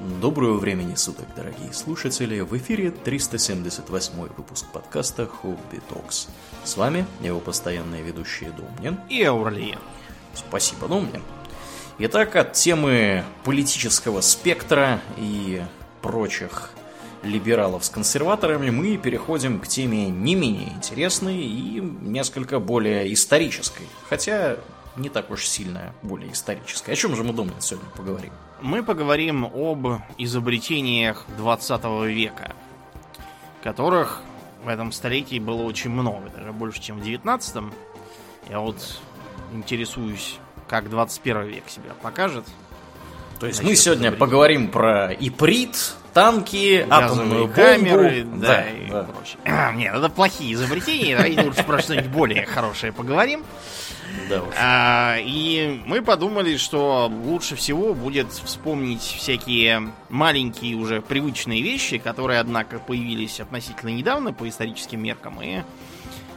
Доброго времени суток, дорогие слушатели! В эфире 378 выпуск подкаста Хобби Токс. С вами его постоянные ведущие Домнин и Аурлиен. Спасибо, Домнин. Итак, от темы политического спектра и прочих либералов с консерваторами мы переходим к теме не менее интересной и несколько более исторической. Хотя не так уж сильно более исторической. О чем же мы, Домнин, сегодня поговорим? мы поговорим об изобретениях 20 века, которых в этом столетии было очень много, даже больше, чем в 19 -м. Я вот интересуюсь, как 21 век себя покажет. То есть мы сегодня поговорим про иприт, танки, атомную камеры, бомбу. да, да, и да. прочее. Нет, это плохие изобретения, давайте лучше про что-нибудь более хорошее поговорим. Да уж. А, и мы подумали, что лучше всего будет вспомнить всякие маленькие уже привычные вещи, которые, однако, появились относительно недавно по историческим меркам и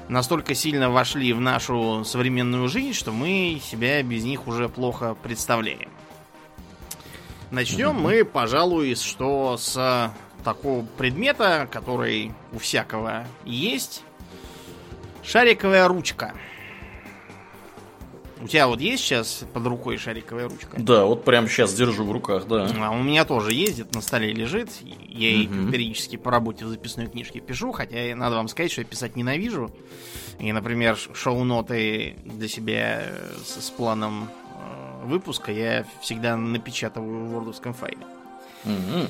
настолько сильно вошли в нашу современную жизнь, что мы себя без них уже плохо представляем. Начнем мы, пожалуй, что с такого предмета, который у всякого есть. Шариковая ручка. У тебя вот есть сейчас под рукой шариковая ручка? Да, вот прямо сейчас держу в руках, да. А у меня тоже ездит, на столе лежит. Я ей угу. периодически по работе в записной книжке пишу, хотя надо вам сказать, что я писать ненавижу. И, например, шоу-ноты для себя с, с планом э, выпуска я всегда напечатываю в вордовском файле. Угу.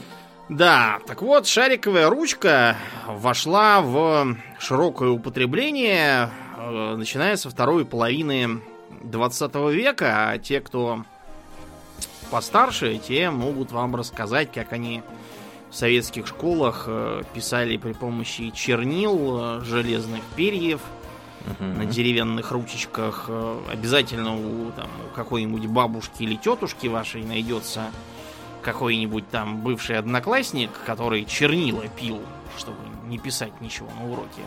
Да, так вот, шариковая ручка вошла в широкое употребление, э, начиная со второй половины 20 века, а те, кто постарше, те могут вам рассказать, как они в советских школах э, писали при помощи чернил, э, железных перьев, uh-huh. на деревянных ручечках. Э, обязательно у, там, у какой-нибудь бабушки или тетушки вашей найдется какой-нибудь там бывший одноклассник, который чернила пил, чтобы не писать ничего на уроке.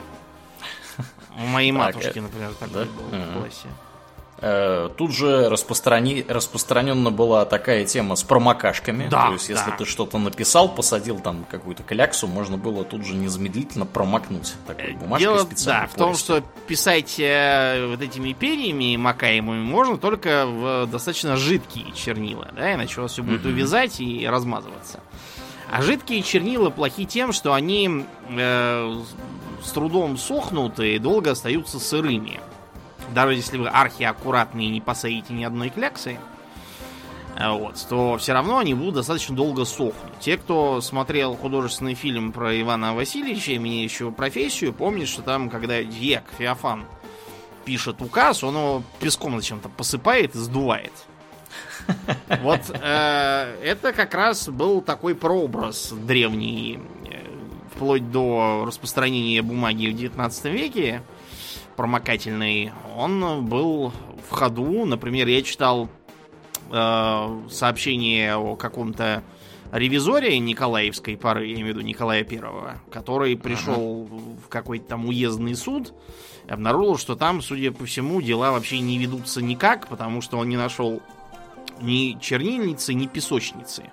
У моей матушки, например, такой был в классе. Э, тут же распространи... распространена была такая тема с промокашками. Да, То есть, если да. ты что-то написал, посадил там какую-то кляксу, можно было тут же незамедлительно промокнуть такой э, бумажкой Дело, Да, в том, что писать э, вот этими перьями макаемыми можно только в достаточно жидкие чернила, да, иначе у вас все будет увязать и размазываться. А жидкие чернила плохи тем, что они э, с трудом сохнут и долго остаются сырыми даже если вы архиаккуратные и не посадите ни одной кляксы, э, вот, то все равно они будут достаточно долго сохнуть. Те, кто смотрел художественный фильм про Ивана Васильевича, меняющего профессию, помнят, что там, когда Дьяк Феофан пишет указ, он его песком зачем-то посыпает и сдувает. Вот э, это как раз был такой прообраз древний, э, вплоть до распространения бумаги в 19 веке промокательный, он был в ходу. Например, я читал э, сообщение о каком-то ревизоре Николаевской поры, я имею в виду Николая Первого, который пришел ага. в какой-то там уездный суд и обнаружил, что там, судя по всему, дела вообще не ведутся никак, потому что он не нашел ни чернильницы, ни песочницы.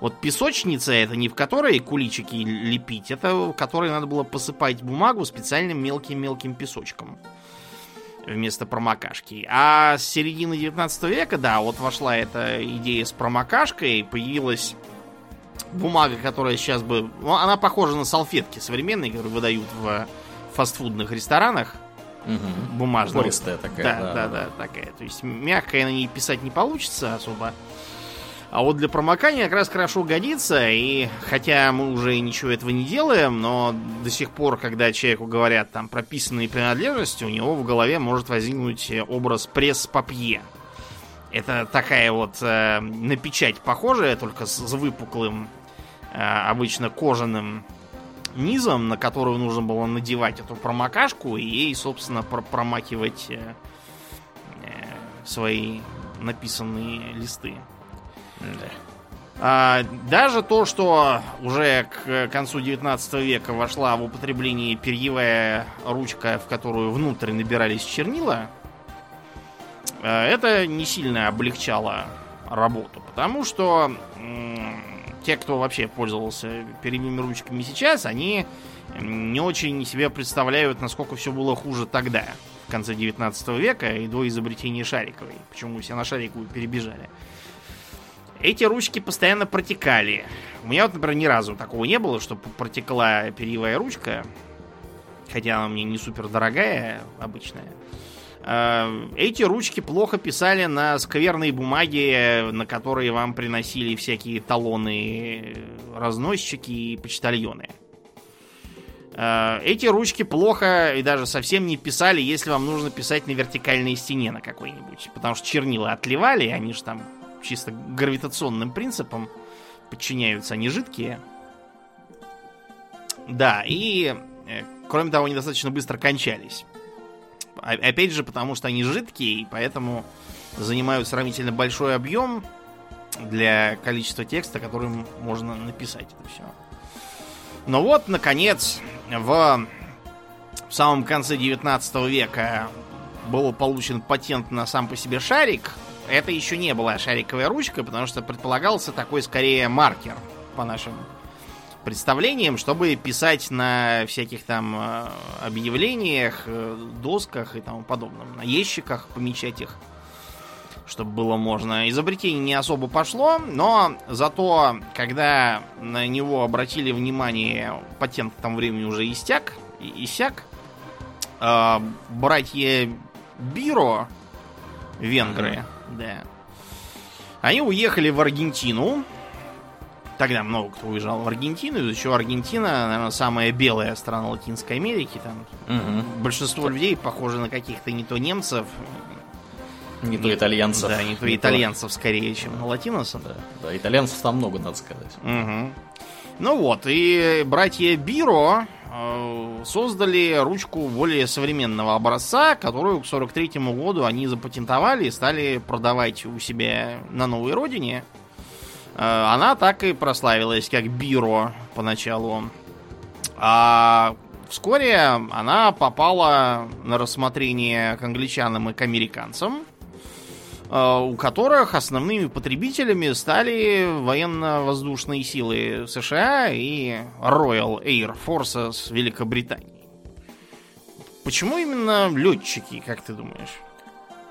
Вот песочница это не в которой куличики лепить, это в которой надо было посыпать бумагу специальным мелким-мелким песочком вместо промокашки. А с середины 19 века, да, вот вошла эта идея с промокашкой, появилась бумага, которая сейчас бы... Ну, она похожа на салфетки современные, которые выдают в фастфудных ресторанах. Угу. Бумажная. Пористая такая. Да, да, да, да, такая. То есть мягкая на ней писать не получится особо. А вот для промокания как раз хорошо годится, и хотя мы уже ничего этого не делаем, но до сих пор, когда человеку говорят там прописанные принадлежности, у него в голове может возникнуть образ пресс-папье. Это такая вот э, на печать похожая, только с, с выпуклым, э, обычно кожаным низом, на которую нужно было надевать эту промокашку и ей, собственно, пр промакивать э, э, свои написанные листы. Да. А, даже то, что уже к концу 19 века вошла в употребление перьевая ручка, в которую внутрь набирались чернила, а, это не сильно облегчало работу, потому что те, кто вообще пользовался перьевыми ручками сейчас, они не очень себе представляют, насколько все было хуже тогда, в конце 19 века и до изобретения шариковой. Почему все на шариковую перебежали. Эти ручки постоянно протекали. У меня вот, например, ни разу такого не было, чтобы протекла перьевая ручка. Хотя она мне не супер дорогая, обычная. Э, эти ручки плохо писали на скверной бумаге, на которые вам приносили всякие талоны разносчики и почтальоны. Э, эти ручки плохо и даже совсем не писали, если вам нужно писать на вертикальной стене на какой-нибудь. Потому что чернила отливали, они же там чисто гравитационным принципом подчиняются, они жидкие. Да, и э, кроме того, они достаточно быстро кончались. Опять же, потому что они жидкие, и поэтому занимают сравнительно большой объем для количества текста, которым можно написать это все. Но вот, наконец, в, в самом конце 19 века был получен патент на сам по себе шарик. Это еще не была шариковая ручка, потому что предполагался такой скорее маркер по нашим представлением, чтобы писать на всяких там э, объявлениях, э, досках и тому подобном, на ящиках помечать их, чтобы было можно. Изобретение не особо пошло, но зато, когда на него обратили внимание, патент в том времени уже истяк, иссяк, э, братья Биро, венгры, да, они уехали в Аргентину, Тогда много кто уезжал в Аргентину, из-за чего Аргентина, наверное, самая белая страна Латинской Америки. Там угу. большинство людей похожи на каких-то не то немцев, не, не то итальянцев. Да, не то не итальянцев то... скорее, чем на латиносов. Да, да, итальянцев там много, надо сказать. Угу. Ну вот, и братья Биро создали ручку более современного образца, которую к 43 году они запатентовали и стали продавать у себя на новой родине. Э, она так и прославилась как Биро поначалу. А вскоре она попала на рассмотрение к англичанам и к американцам, э, у которых основными потребителями стали военно-воздушные силы США и Royal Air Forces Великобритании. Почему именно летчики, как ты думаешь?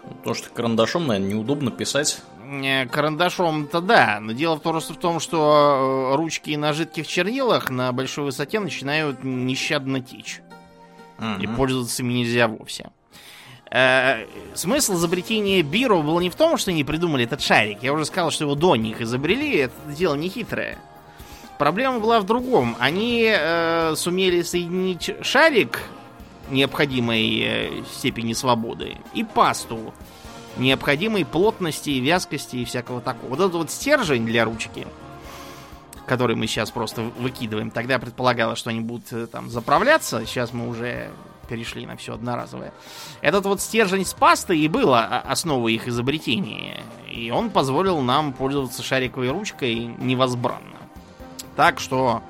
Потому что карандашом, наверное, неудобно писать. Э, карандашом-то да, но дело просто в том, что э, ручки на жидких чернилах на большой высоте начинают нещадно течь. Угу. И пользоваться ими нельзя вовсе. Э, смысл изобретения Биро был не в том, что они придумали этот шарик. Я уже сказал, что его до них изобрели, это дело не хитрое. Проблема была в другом. Они э, сумели соединить шарик необходимой э, степени свободы и пасту необходимой плотности, вязкости и всякого такого. Вот этот вот стержень для ручки, который мы сейчас просто выкидываем, тогда предполагалось, что они будут э, там заправляться, сейчас мы уже перешли на все одноразовое. Этот вот стержень с пастой и был основой их изобретения. И он позволил нам пользоваться шариковой ручкой невозбранно. Так что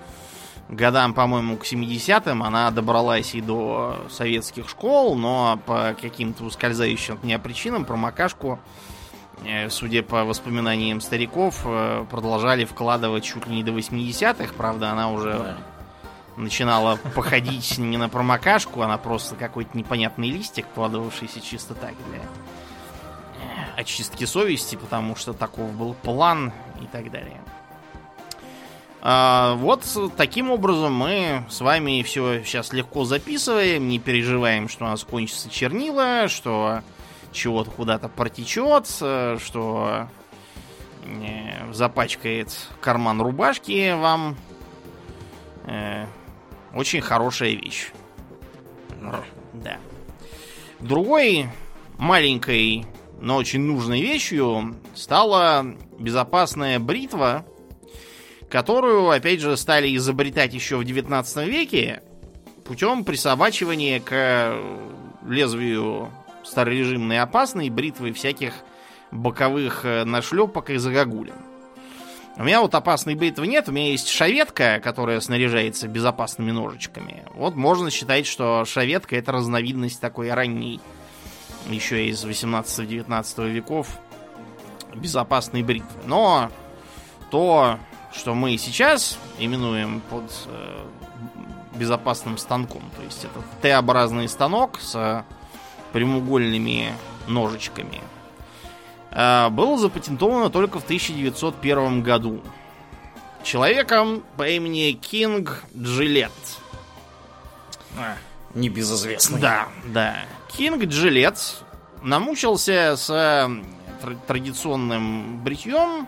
годам, по-моему, к 70-м она добралась и до советских школ, но по каким-то ускользающим от меня причинам промокашку, э, судя по воспоминаниям стариков, э, продолжали вкладывать чуть ли не до 80-х. Правда, она уже да. Начинала походить не на промокашку, она просто какой-то непонятный листик, вкладывавшийся чисто так для э, очистки совести, потому что таков был план и так далее. А, вот таким образом мы с вами все сейчас легко записываем, не переживаем, что у нас кончится чернила, что чего-то куда-то протечет, что э, запачкает карман рубашки вам. Очень хорошая вещь. Да. Другой маленькой, но очень нужной вещью стала безопасная бритва, которую, опять же, стали изобретать еще в 19 веке путем присобачивания к лезвию старорежимной опасной бритвы всяких боковых э, нашлепок и загогулин. У меня вот опасной бритвы нет, у меня есть шаветка, которая снаряжается безопасными ножичками. Вот можно считать, что шаветка это разновидность такой ранней, еще из 18-19 веков, безопасной бритвы. Но то что мы сейчас именуем под э, безопасным станком. То есть это Т-образный станок с прямоугольными ножичками. Э, было запатентовано только в 1901 году. Человеком по имени Кинг Джилет. А, небезызвестный. Да, да. Кинг Джилет намучился с э, традиционным бритьем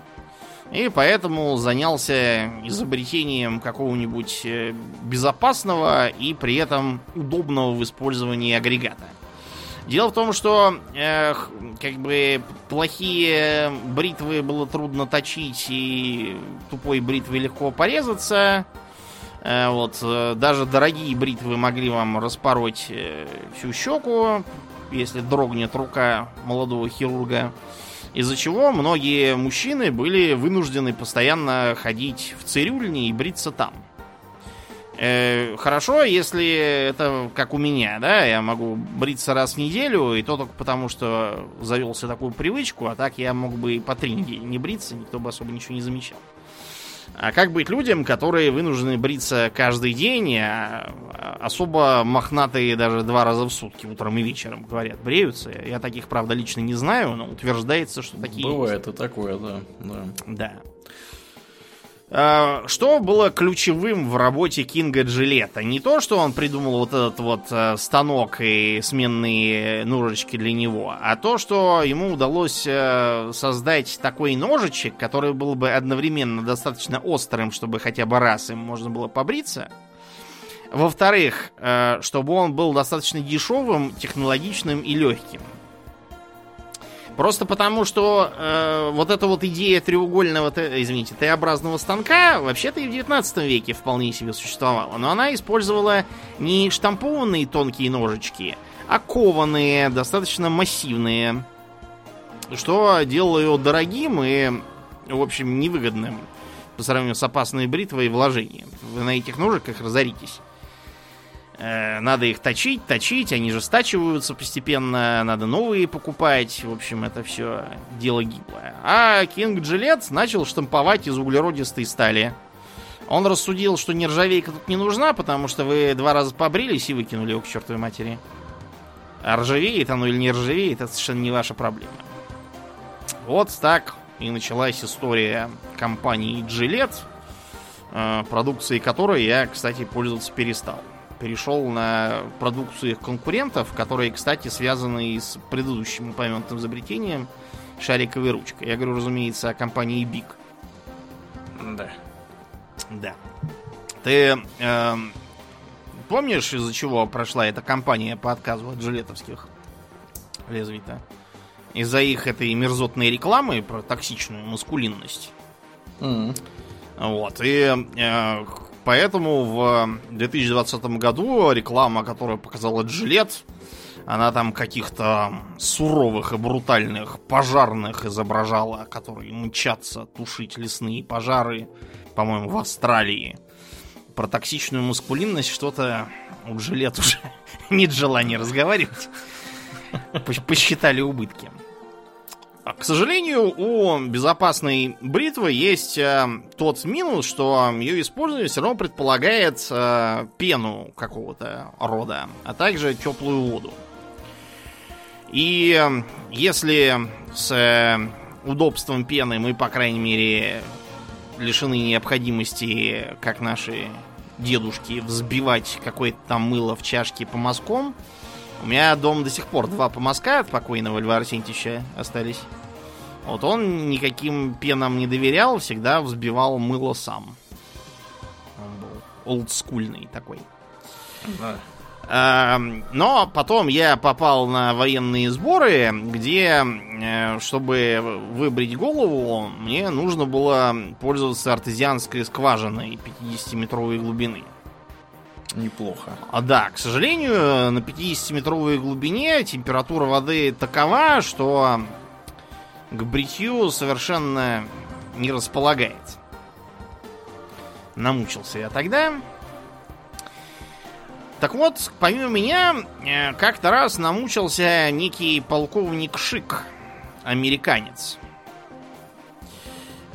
и поэтому занялся изобретением какого-нибудь э, безопасного и при этом удобного в использовании агрегата. Дело в том, что э, как бы плохие бритвы было трудно точить, и тупой бритвой легко порезаться. Э, вот, э, даже дорогие бритвы могли вам распороть э, всю щеку, если дрогнет рука молодого хирурга. Из-за чего многие мужчины были вынуждены постоянно ходить в цирюльни и бриться там. Э, хорошо, если это как у меня, да, я могу бриться раз в неделю, и то только потому, что завелся такую привычку, а так я мог бы и по три недели не бриться, никто бы особо ничего не замечал. А как быть людям, которые вынуждены бриться каждый день, а особо мохнатые даже два раза в сутки, утром и вечером, говорят, бреются? Я таких, правда, лично не знаю, но утверждается, что такие Бывает есть. и такое, да. Да. да. А, что было ключевым в работе Кинга Джилета? Не то, что он придумал вот этот вот э, станок и сменные ножички для него, а то, что ему удалось э, создать такой ножичек, который был бы одновременно достаточно острым, чтобы хотя бы раз им можно было побриться. Во-вторых, э, чтобы он был достаточно дешевым, технологичным и легким. Просто потому, что э, вот эта вот идея треугольного, извините, Т-образного станка вообще-то и в 19 веке вполне себе существовала. Но она использовала не штампованные тонкие ножички, а кованые, достаточно массивные. Что делало его дорогим и, в общем, невыгодным по сравнению с опасной бритвой и вложением. Вы на этих ножиках разоритесь. Э, надо их точить, точить, они же стачиваются постепенно, надо новые покупать. В общем, это все дело гиблое. А Кинг Джилет начал штамповать из углеродистой стали. Он рассудил, что нержавейка тут не нужна, потому что вы два раза побрились и выкинули его к чертовой матери. А ржавеет оно или не ржавеет, это совершенно не ваша проблема. Вот так и началась история компании Gillette, э, продукцией которой я, кстати, пользоваться перестал перешел на продукцию их конкурентов, которые, кстати, связаны и с предыдущим упомянутым изобретением шариковой ручкой. Я говорю, разумеется, о компании Big. Да. Да. Ты э, помнишь, из-за чего прошла эта компания по отказу от жилетовских лезвий-то? Из-за их этой мерзотной рекламы про токсичную маскулинность. Mm. Вот. И э, Поэтому в 2020 году реклама, которую показала Джилет, она там каких-то суровых и брутальных пожарных изображала, которые мчатся тушить лесные пожары, по-моему, в Австралии. Про токсичную маскулинность что-то у Джилет уже нет желания разговаривать. Посчитали убытки. А, к сожалению, у безопасной бритвы есть э, тот минус, что ее использование все равно предполагает э, пену какого-то рода, а также теплую воду. И э, если с э, удобством пены мы, по крайней мере, лишены необходимости, как наши дедушки, взбивать какое-то там мыло в чашке по мазкам, у меня дома до сих пор два помазка от покойного Льва Арсентьевича остались. Вот он никаким пенам не доверял, всегда взбивал мыло сам. Он был олдскульный такой. Да. А, но потом я попал на военные сборы, где, э, чтобы выбрить голову, мне нужно было пользоваться артезианской скважиной 50-метровой глубины. Неплохо. А да, к сожалению, на 50-метровой глубине температура воды такова, что к бритью совершенно не располагает. Намучился я тогда. Так вот, помимо меня, э, как-то раз намучился некий полковник Шик, американец.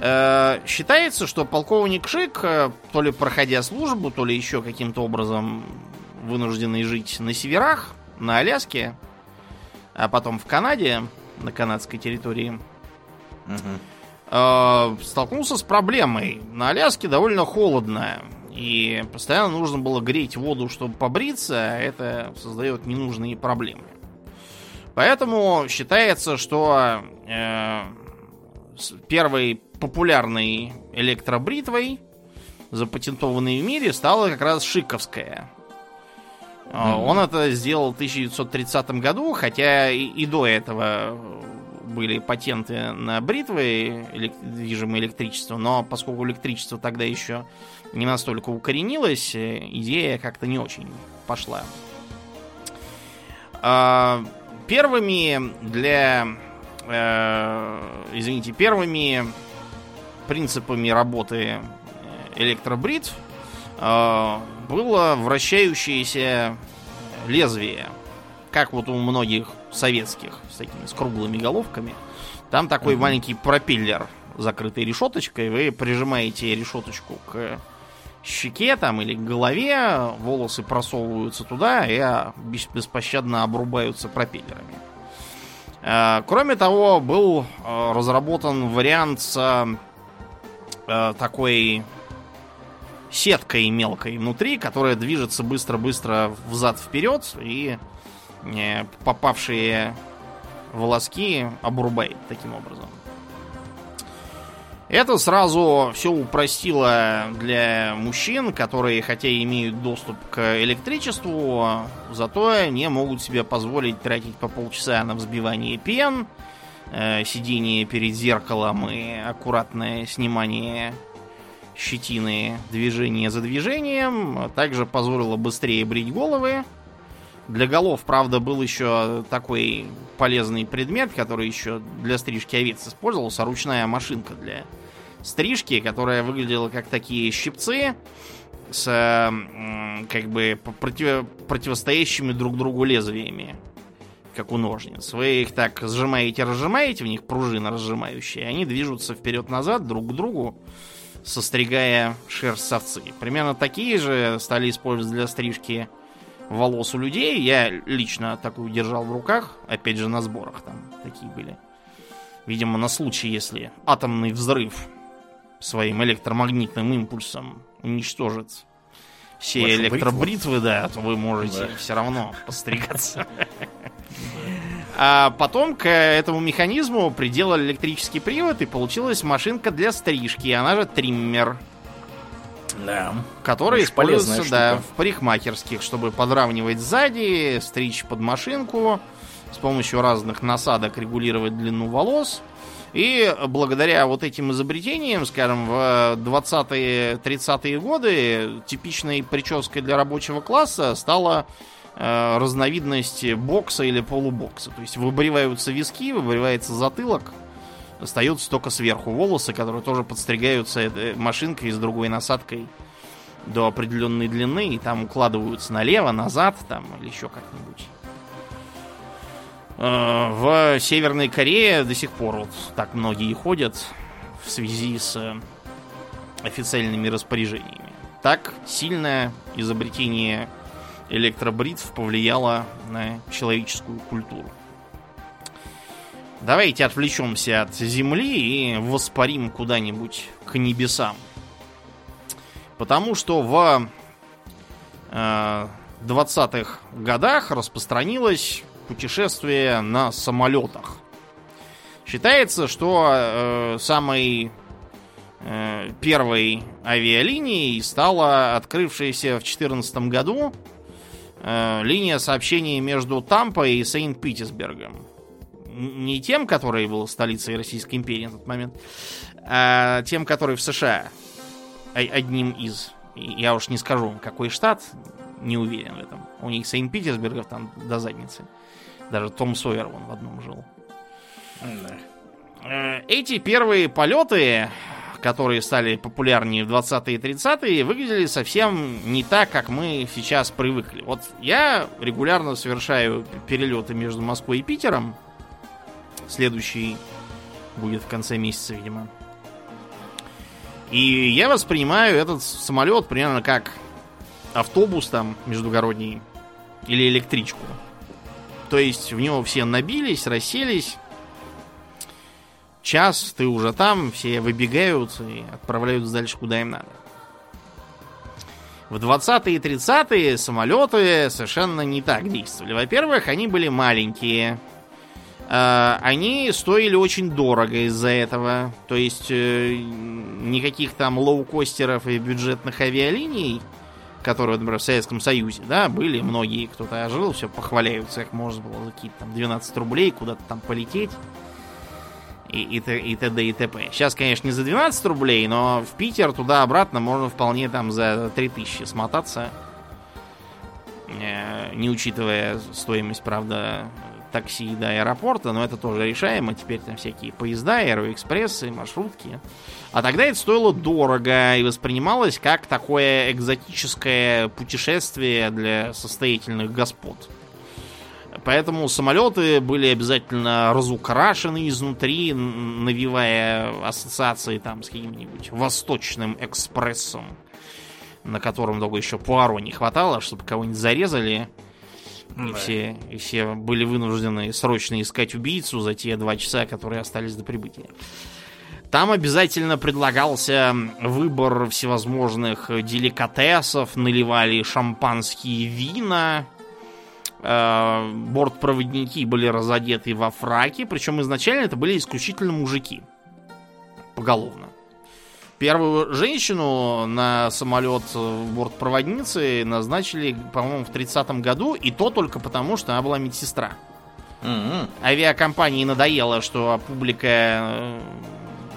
Э, считается, что полковник Шик, э, то ли проходя службу, то ли еще каким-то образом вынужденный жить на северах, на Аляске, а потом в Канаде, на канадской территории, э, столкнулся с проблемой. На Аляске довольно холодно, и постоянно нужно было греть воду, чтобы побриться, а это создает ненужные проблемы. Поэтому считается, что э, первой популярной электробритвой, запатентованной в мире, стала как раз Шиковская. Mm-hmm. Он это сделал в 1930 году, хотя и, и до этого были патенты на бритвы, движимое электричество, но поскольку электричество тогда еще не настолько укоренилось, э, идея как-то не очень пошла. А, первыми для... Э, извините, первыми принципами работы электробритв э, было вращающееся лезвие, как вот у многих советских с такими с круглыми головками. Там такой mm-hmm. маленький пропеллер, закрытый решеточкой. Вы прижимаете решеточку к щеке там или к голове, волосы просовываются туда и а, беспощадно обрубаются пропеллерами. Э, кроме того, был э, разработан вариант с э, такой сеткой мелкой внутри, которая движется быстро-быстро взад-вперед и попавшие волоски обрубает таким образом. Это сразу все упростило для мужчин, которые хотя и имеют доступ к электричеству, зато не могут себе позволить тратить по полчаса на взбивание пен, э, сидение перед зеркалом и аккуратное снимание щетины движение за движением. Также позволило быстрее брить головы. Для голов, правда, был еще такой полезный предмет, который еще для стрижки овец использовался, ручная машинка для стрижки, которая выглядела как такие щипцы с как бы против, противостоящими друг другу лезвиями, как у ножниц. Вы их так сжимаете, разжимаете, в них пружина разжимающая, они движутся вперед-назад друг к другу, состригая шерсть с овцы. Примерно такие же стали использовать для стрижки волос у людей. Я лично такую держал в руках, опять же на сборах там такие были. Видимо, на случай, если атомный взрыв своим электромагнитным импульсом уничтожит все Вашу электробритвы, бритву? да, то вы можете да. все равно постригаться. А потом к этому механизму приделали электрический привод, и получилась машинка для стрижки, она же триммер. Да. Который используется, да, в парикмахерских, чтобы подравнивать сзади, стричь под машинку, с помощью разных насадок регулировать длину волос. И благодаря вот этим изобретениям, скажем, в 20-е, 30-е годы типичной прической для рабочего класса стала разновидность бокса или полубокса. То есть выбриваются виски, выбривается затылок, остаются только сверху волосы, которые тоже подстригаются э, машинкой с другой насадкой до определенной длины, и там укладываются налево, назад, там, или еще как-нибудь. Э, в Северной Корее до сих пор вот так многие ходят в связи с э, официальными распоряжениями. Так сильное изобретение электробритв повлияло на человеческую культуру. Давайте отвлечемся от Земли и воспарим куда-нибудь к небесам. Потому что в э, 20-х годах распространилась путешествия на самолетах. Считается, что э, самой э, первой авиалинией стала открывшаяся в 2014 году э, линия сообщений между Тампой и Сейнт-Питерсбергом. Не тем, который был столицей Российской империи на тот момент, а тем, который в США. Одним из. Я уж не скажу, какой штат, не уверен в этом. У них Сейнт-Питерсбергов там до задницы. Даже Том Сойер вон в одном жил. Да. Э, эти первые полеты, которые стали популярнее в 20-е и 30-е, выглядели совсем не так, как мы сейчас привыкли. Вот я регулярно совершаю перелеты между Москвой и Питером. Следующий будет в конце месяца, видимо. И я воспринимаю этот самолет примерно как автобус там междугородний или электричку. То есть в него все набились, расселись. Час, ты уже там, все выбегают и отправляются дальше, куда им надо. В 20-е и 30-е самолеты совершенно не так действовали. Во-первых, они были маленькие. Э, они стоили очень дорого из-за этого. То есть э, никаких там лоукостеров и бюджетных авиалиний, которые, например, в Советском Союзе, да, были многие, кто-то жил, все похваляются, как можно было за какие-то там 12 рублей куда-то там полететь и, и, и т.д. и т.п. Сейчас, конечно, не за 12 рублей, но в Питер туда-обратно можно вполне там за 3000 смотаться, э, не учитывая стоимость, правда, такси до аэропорта, но это тоже решаемо. Теперь там всякие поезда, аэроэкспрессы, маршрутки. А тогда это стоило дорого и воспринималось как такое экзотическое путешествие для состоятельных господ. Поэтому самолеты были обязательно разукрашены изнутри, навевая ассоциации там с каким-нибудь восточным экспрессом, на котором только еще Пуаро не хватало, чтобы кого-нибудь зарезали. И, все, и все были вынуждены срочно искать убийцу за те два часа, которые остались до прибытия. Там обязательно предлагался выбор всевозможных деликатесов, наливали шампанские вина, бортпроводники были разодеты во фраки, причем изначально это были исключительно мужики. Поголовно. Первую женщину на самолет бортпроводницы назначили, по-моему, в 30-м году, и то только потому, что она была медсестра. Mm-hmm. Авиакомпании надоело, что публика э,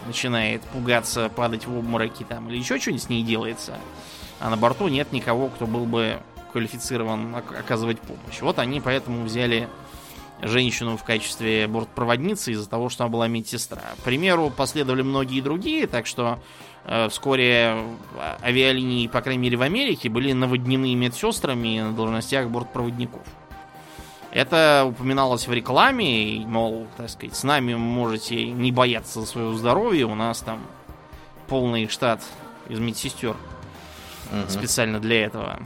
начинает пугаться, падать в обмороки там или еще что-нибудь с ней делается. А на борту нет никого, кто был бы квалифицирован оказывать помощь. Вот они поэтому взяли женщину в качестве бортпроводницы из-за того, что она была медсестра. К примеру, последовали многие другие, так что э, вскоре авиалинии, по крайней мере в Америке, были наводнены медсестрами на должностях бортпроводников. Это упоминалось в рекламе, мол, так сказать, с нами можете не бояться за свое здоровье, у нас там полный штат из медсестер угу. специально для этого.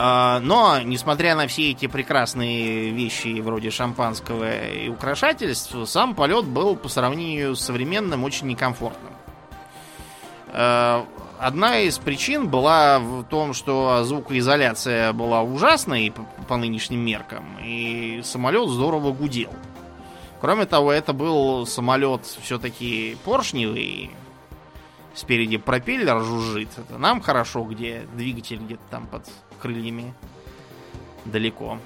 А, но, несмотря на все эти прекрасные вещи вроде шампанского и украшательств, сам полет был по сравнению с современным очень некомфортным. А, одна из причин была в том, что звукоизоляция была ужасной по, нынешним меркам, и самолет здорово гудел. Кроме того, это был самолет все-таки поршневый, спереди пропеллер жужжит. Это нам хорошо, где двигатель где-то там под крыльями далеко.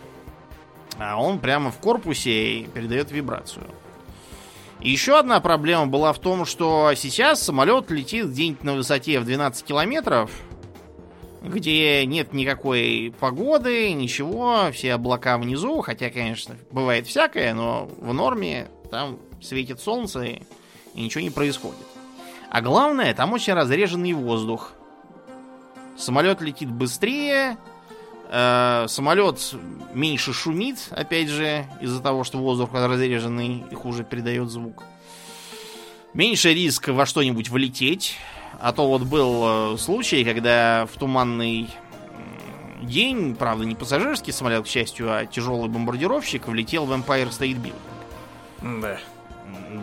А он прямо в корпусе и передает вибрацию. И еще одна проблема была в том, что сейчас самолет летит где-нибудь на высоте в 12 километров, где нет никакой погоды, ничего, все облака внизу, хотя, конечно, бывает всякое, но в норме там светит солнце и ничего не происходит. А главное, там очень разреженный воздух. Самолет летит быстрее, э, самолет меньше шумит, опять же, из-за того, что воздух разреженный и хуже передает звук. Меньше риск во что-нибудь влететь. А то вот был э, случай, когда в туманный день, правда, не пассажирский самолет, к счастью, а тяжелый бомбардировщик влетел в Empire State Building. Да.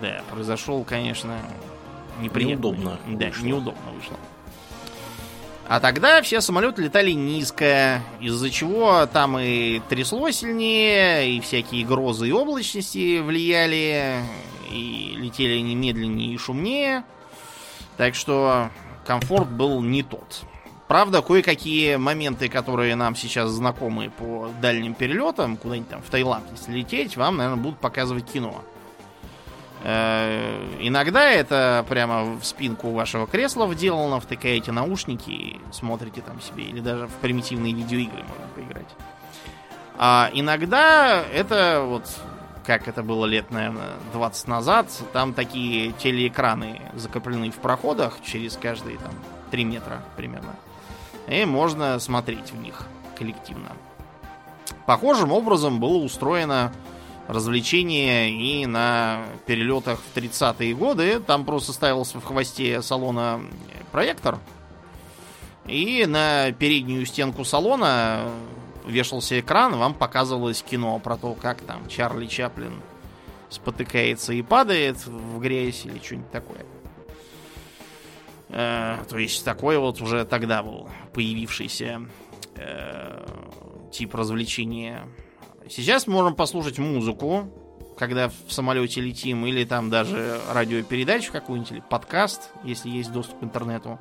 Да, произошел, конечно, неприятно. Неудобно. Да, вышло. неудобно вышло. А тогда все самолеты летали низко, из-за чего там и трясло сильнее, и всякие грозы и облачности влияли, и летели они медленнее и шумнее. Так что комфорт был не тот. Правда, кое-какие моменты, которые нам сейчас знакомы по дальним перелетам, куда-нибудь там в Таиланд, если лететь, вам, наверное, будут показывать кино. Э, иногда это прямо в спинку вашего кресла вделано, втыкаете наушники и смотрите там себе, или даже в примитивные видеоигры можно поиграть. А иногда это вот, как это было лет, наверное, 20 назад, там такие телеэкраны закреплены в проходах через каждые там 3 метра примерно. И можно смотреть в них коллективно. Похожим образом было устроено развлечения и на перелетах в 30-е годы. Там просто ставился в хвосте салона проектор. И на переднюю стенку салона вешался экран, вам показывалось кино про то, как там Чарли Чаплин спотыкается и падает в грязь или что-нибудь такое. Э, то есть такой вот уже тогда был появившийся э, тип развлечения. Сейчас можем послушать музыку, когда в самолете летим, или там даже радиопередачу какую-нибудь, или подкаст, если есть доступ к интернету.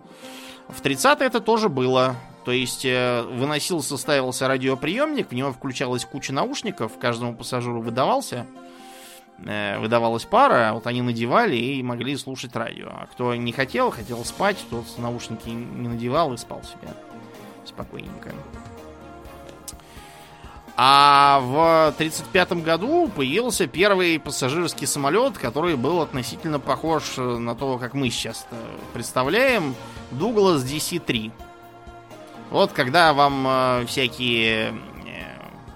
В 30-е это тоже было. То есть э, выносился, ставился радиоприемник, в него включалась куча наушников, каждому пассажиру выдавался. Э, выдавалась пара, вот они надевали и могли слушать радио. А кто не хотел, хотел спать, тот наушники не надевал и спал себе спокойненько. А в 1935 году появился первый пассажирский самолет, который был относительно похож на то, как мы сейчас представляем. Дуглас DC-3. Вот когда вам э, всякие э,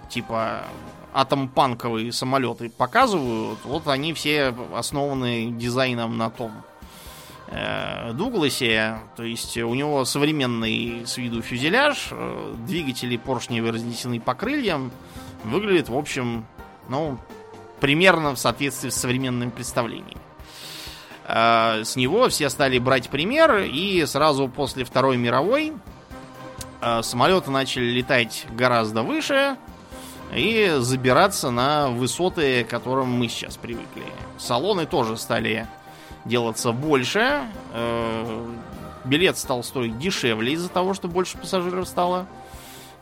типа атомпанковые самолеты показывают, вот они все основаны дизайном на том э, Дугласе. То есть у него современный с виду фюзеляж, э, двигатели поршневые разнесены по крыльям. Выглядит, в общем, ну, примерно в соответствии с современным представлением. Э, с него все стали брать пример, и сразу после Второй мировой э, самолеты начали летать гораздо выше, и забираться на высоты, к которым мы сейчас привыкли. Салоны тоже стали делаться больше. Э, билет стал стоить дешевле из-за того, что больше пассажиров стало.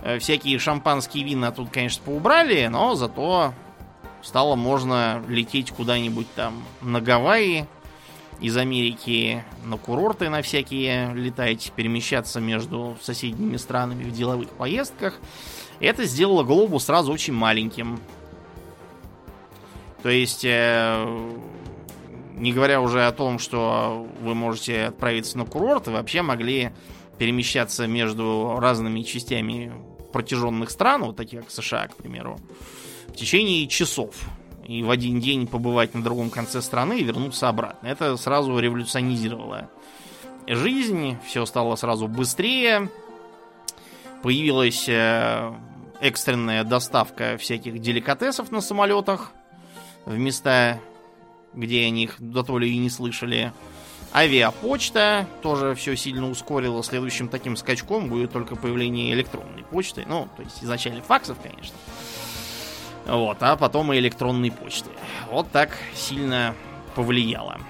Э, всякие шампанские вина тут, конечно, поубрали, но зато стало можно лететь куда-нибудь там на Гавайи из Америки на курорты на всякие летать, перемещаться между соседними странами в деловых поездках. Это сделало глобус сразу очень маленьким. То есть, э, не говоря уже о том, что вы можете отправиться на курорт, вы вообще могли перемещаться между разными частями протяженных стран, вот таких как США, к примеру, в течение часов. И в один день побывать на другом конце страны и вернуться обратно. Это сразу революционизировало жизнь, все стало сразу быстрее, появилась э, экстренная доставка всяких деликатесов на самолетах в места, где о них до то ли и не слышали. Авиапочта тоже все сильно ускорила. Следующим таким скачком будет только появление электронной почты. Ну, то есть изначально факсов, конечно. Вот, а потом и электронной почты. Вот так сильно повлияло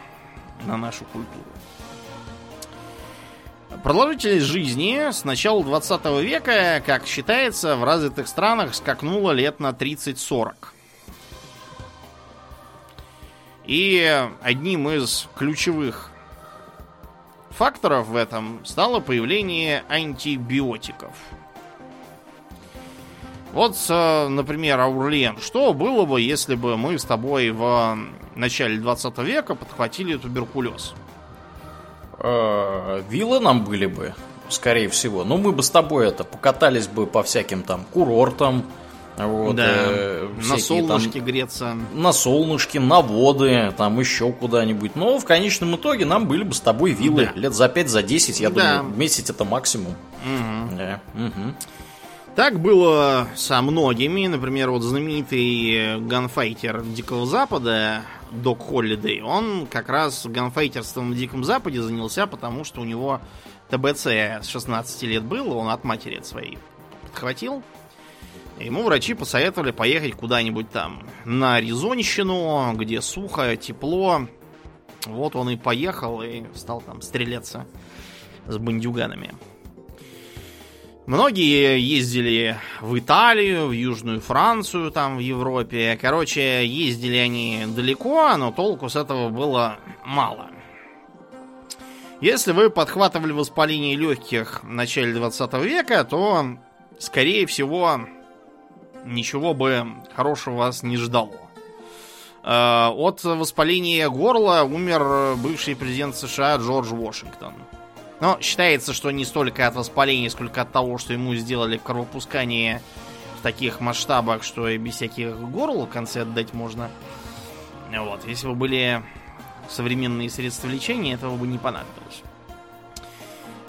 на нашу культуру. Продолжительность жизни с начала 20 века, как считается, в развитых странах скакнула лет на 30-40. И одним из ключевых факторов в этом стало появление антибиотиков. Вот, например, Аурлен. Что было бы, если бы мы с тобой в начале 20 века подхватили туберкулез? э, виллы нам были бы, скорее всего. Но мы бы с тобой это покатались бы по всяким там курортам. Вот, да, э, на солнышке там, греться. На солнышке, на воды, там еще куда-нибудь. Но в конечном итоге нам были бы с тобой виллы. Да. Лет за 5, за 10, я да. думаю, месяц это максимум. Угу. Да. Угу. Так было со многими. Например, вот знаменитый ганфайтер Дикого Запада Док Холлидей, он как раз ганфайтерством на Диком Западе занялся, потому что у него ТБЦ с 16 лет было, он от матери от своей подхватил. Ему врачи посоветовали поехать куда-нибудь там на Аризонщину, где сухо, тепло. Вот он и поехал и стал там стреляться с бандюганами. Многие ездили в Италию, в Южную Францию, там в Европе. Короче, ездили они далеко, но толку с этого было мало. Если вы подхватывали воспаление легких в начале 20 века, то, скорее всего, ничего бы хорошего вас не ждало. Э, от воспаления горла умер бывший президент США Джордж Вашингтон. Но считается, что не столько от воспаления, сколько от того, что ему сделали кровопускание в таких масштабах, что и без всяких горл концы отдать можно. Вот, если бы были современные средства лечения, этого бы не понадобилось.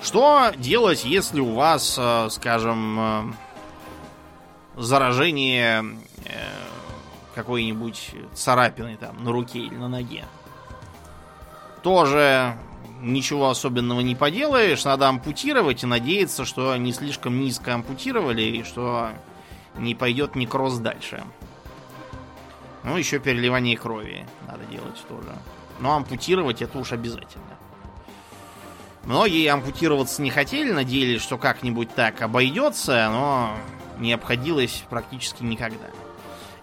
Что делать, если у вас, э, скажем, э, заражение э, какой-нибудь царапины там на руке или на ноге? Тоже ничего особенного не поделаешь, надо ампутировать и надеяться, что не слишком низко ампутировали и что не пойдет некроз дальше. Ну, еще переливание крови надо делать тоже. Но ампутировать это уж обязательно. Многие ампутироваться не хотели, надеялись, что как-нибудь так обойдется, но не обходилось практически никогда.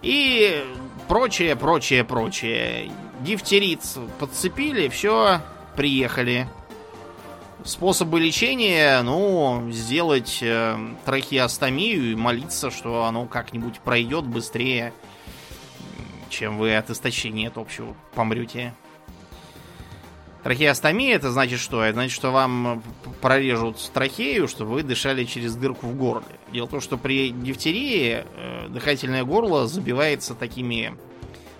И прочее, прочее, прочее. Дифтерит подцепили, все, приехали. Способы лечения, ну, сделать э, трахеостомию и молиться, что оно как-нибудь пройдет быстрее, чем вы от истощения от общего помрете. Трахеостомия это значит что? Это значит, что вам прорежут трахею, чтобы вы дышали через дырку в горле. Дело в том, что при дифтерии э, дыхательное горло забивается такими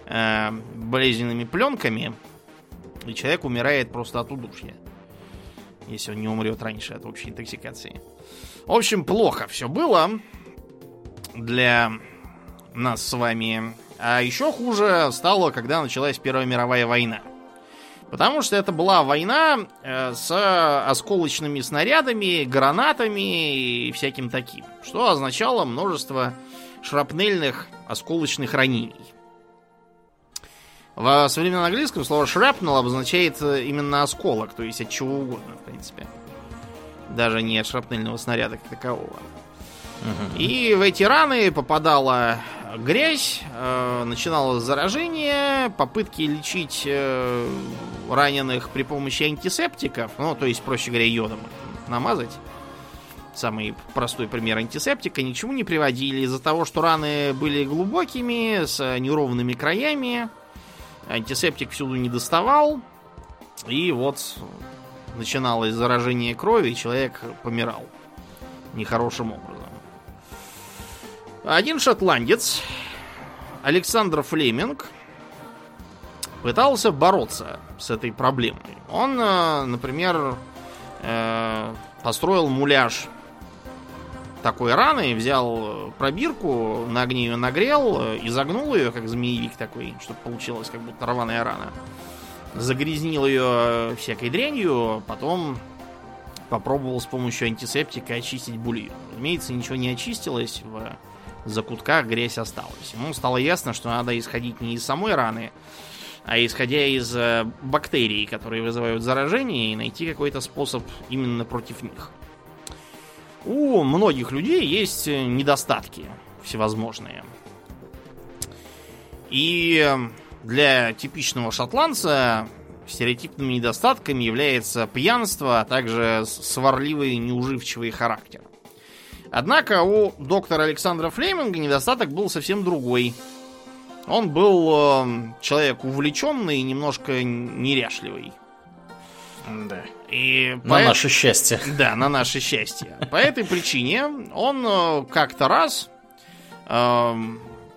э, болезненными пленками, и человек умирает просто от удушья. Если он не умрет раньше от общей интоксикации. В общем, плохо все было для нас с вами. А еще хуже стало, когда началась Первая мировая война. Потому что это была война э, с осколочными снарядами, гранатами и всяким таким. Что означало множество шрапнельных осколочных ранений. В современном английском слово шрапнел обозначает э, именно осколок, то есть от чего угодно, в принципе. Даже не от шрапнельного снаряда как такового. И в эти раны попадала грязь, э, начиналось заражение, попытки лечить э, раненых при помощи антисептиков, ну, то есть, проще говоря, йодом намазать. Самый простой пример антисептика ничему не приводили из-за того, что раны были глубокими, с неровными краями. Антисептик всюду не доставал. И вот начиналось заражение крови, и человек помирал нехорошим образом. Один шотландец, Александр Флеминг, пытался бороться с этой проблемой. Он, э, например, э, построил муляж такой раны, взял пробирку, на огне ее нагрел, изогнул ее, как змеевик такой, чтобы получилось как будто рваная рана. Загрязнил ее всякой дрянью, потом попробовал с помощью антисептика очистить бульон. Разумеется, ничего не очистилось в закутках грязь осталась. Ему стало ясно, что надо исходить не из самой раны, а исходя из э, бактерий, которые вызывают заражение, и найти какой-то способ именно против них. У многих людей есть недостатки всевозможные. И для типичного шотландца стереотипными недостатками является пьянство, а также сварливый неуживчивый характер. Однако у доктора Александра Флеминга недостаток был совсем другой. Он был э, человек увлеченный и немножко неряшливый. Да. И на по... наше счастье. Да, на наше счастье. По этой причине он э, как-то раз э,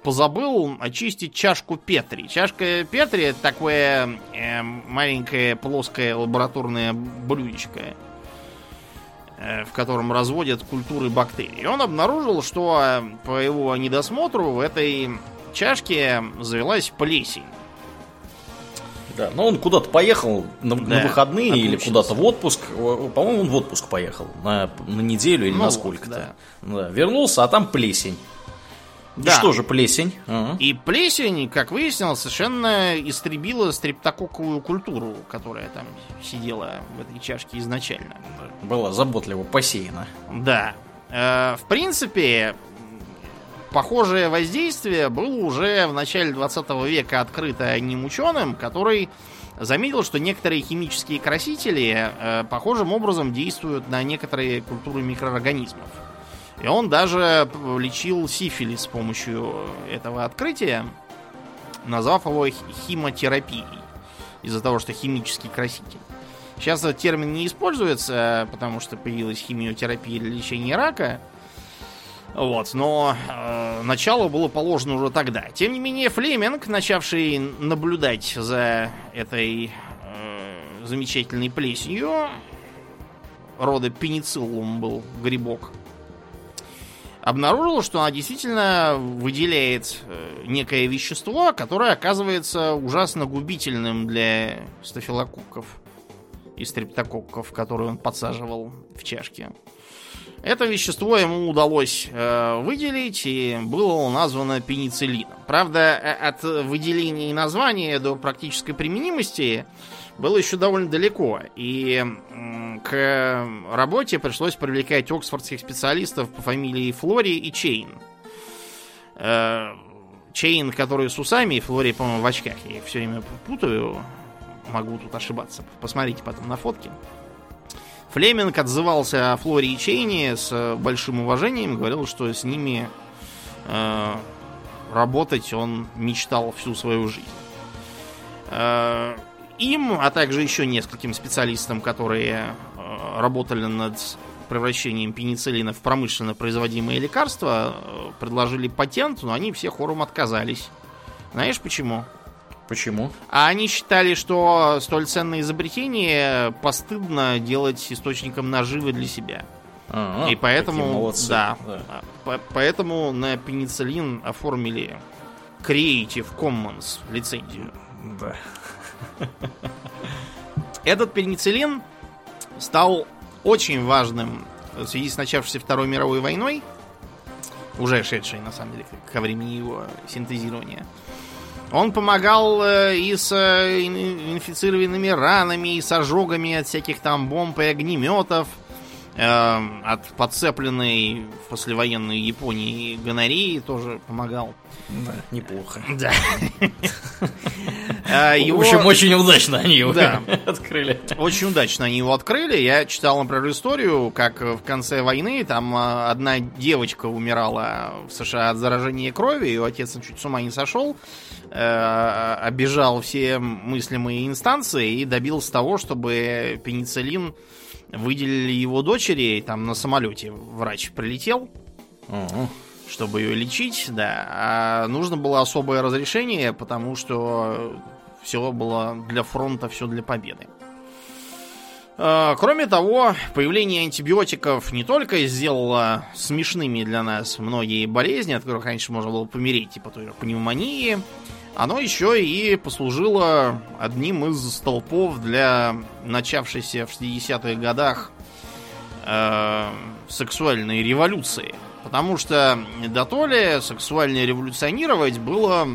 позабыл очистить чашку Петри. Чашка Петри это такое э, маленькое плоское лабораторное блюдечко Э, в котором разводят культуры бактерий. И он обнаружил, что э, по его недосмотру в этой чашке завелась плесень. Да, но он куда-то поехал на, да, на выходные или куда-то в отпуск. По-моему, он в отпуск поехал на, на неделю или ну, на сколько-то. Да. Да, вернулся, а там плесень. Да. И что же плесень? Ага. И плесень, как выяснилось, совершенно истребила стрептококковую культуру, которая там сидела в этой чашке изначально. Была заботливо посеяна. Да. Э, в принципе, похожее воздействие было уже в начале 20 века открыто одним ученым, который заметил, что некоторые химические красители э, похожим образом действуют на некоторые культуры микроорганизмов. И он даже лечил сифилис с помощью этого открытия, назвав его химотерапией. Из-за того, что химический краситель. Сейчас этот термин не используется, потому что появилась химиотерапия для лечения рака. Вот, но э, начало было положено уже тогда. Тем не менее, Флеминг, начавший наблюдать за этой э, замечательной плесенью, рода пенициллум был грибок, обнаружил, что она действительно выделяет э, некое вещество, которое оказывается ужасно губительным для стафилококков и стрептококков, которые он подсаживал в чашке. Это вещество ему удалось э, выделить, и было названо пенициллином. Правда, э, от выделения названия до практической применимости было еще довольно далеко. И к работе пришлось привлекать оксфордских специалистов по фамилии Флори и Чейн. Э, Чейн, который с усами, и Флори, по-моему, в очках. Я их все время путаю. Могу тут ошибаться. Посмотрите потом на фотки. Флеминг отзывался о Флоре и Чейне с большим уважением, говорил, что с ними э, работать он мечтал всю свою жизнь. Э, им, а также еще нескольким специалистам, которые э, работали над превращением пенициллина в промышленно производимые лекарства, э, предложили патент, но они все хором отказались. Знаешь? Почему? А они считали, что столь ценное изобретение постыдно делать источником наживы для себя. А, И поэтому, молодцы. да, по- поэтому на пенициллин оформили Creative Commons лицензию. Да. Этот пенициллин стал очень важным в связи с начавшейся Второй мировой войной, уже шедшей, на самом деле, ко времени его синтезирования. Он помогал э, и с э, ин- инфицированными ранами, и с ожогами от всяких там бомб и огнеметов, от подцепленной в послевоенной Японии гонореи тоже помогал. Да, неплохо. Да. А, В общем, очень удачно они его открыли. Очень удачно они его открыли. Я читал, например, историю, как в конце войны там а, одна девочка умирала в США от заражения крови, ее отец чуть с ума не сошел, э, обижал все мыслимые инстанции и добился того, чтобы пенициллин выделили его дочери, там на самолете врач прилетел, Ага. чтобы ее лечить, да. А нужно было особое разрешение, потому что все было для фронта, все для победы. А, Кроме того, появление антибиотиков не только сделало смешными для нас многие болезни, от которых раньше можно было помереть, типа той же пневмонии, оно еще и послужило одним из столпов для начавшейся в 60-х годах э, сексуальной революции. Потому что до то ли сексуально революционировать было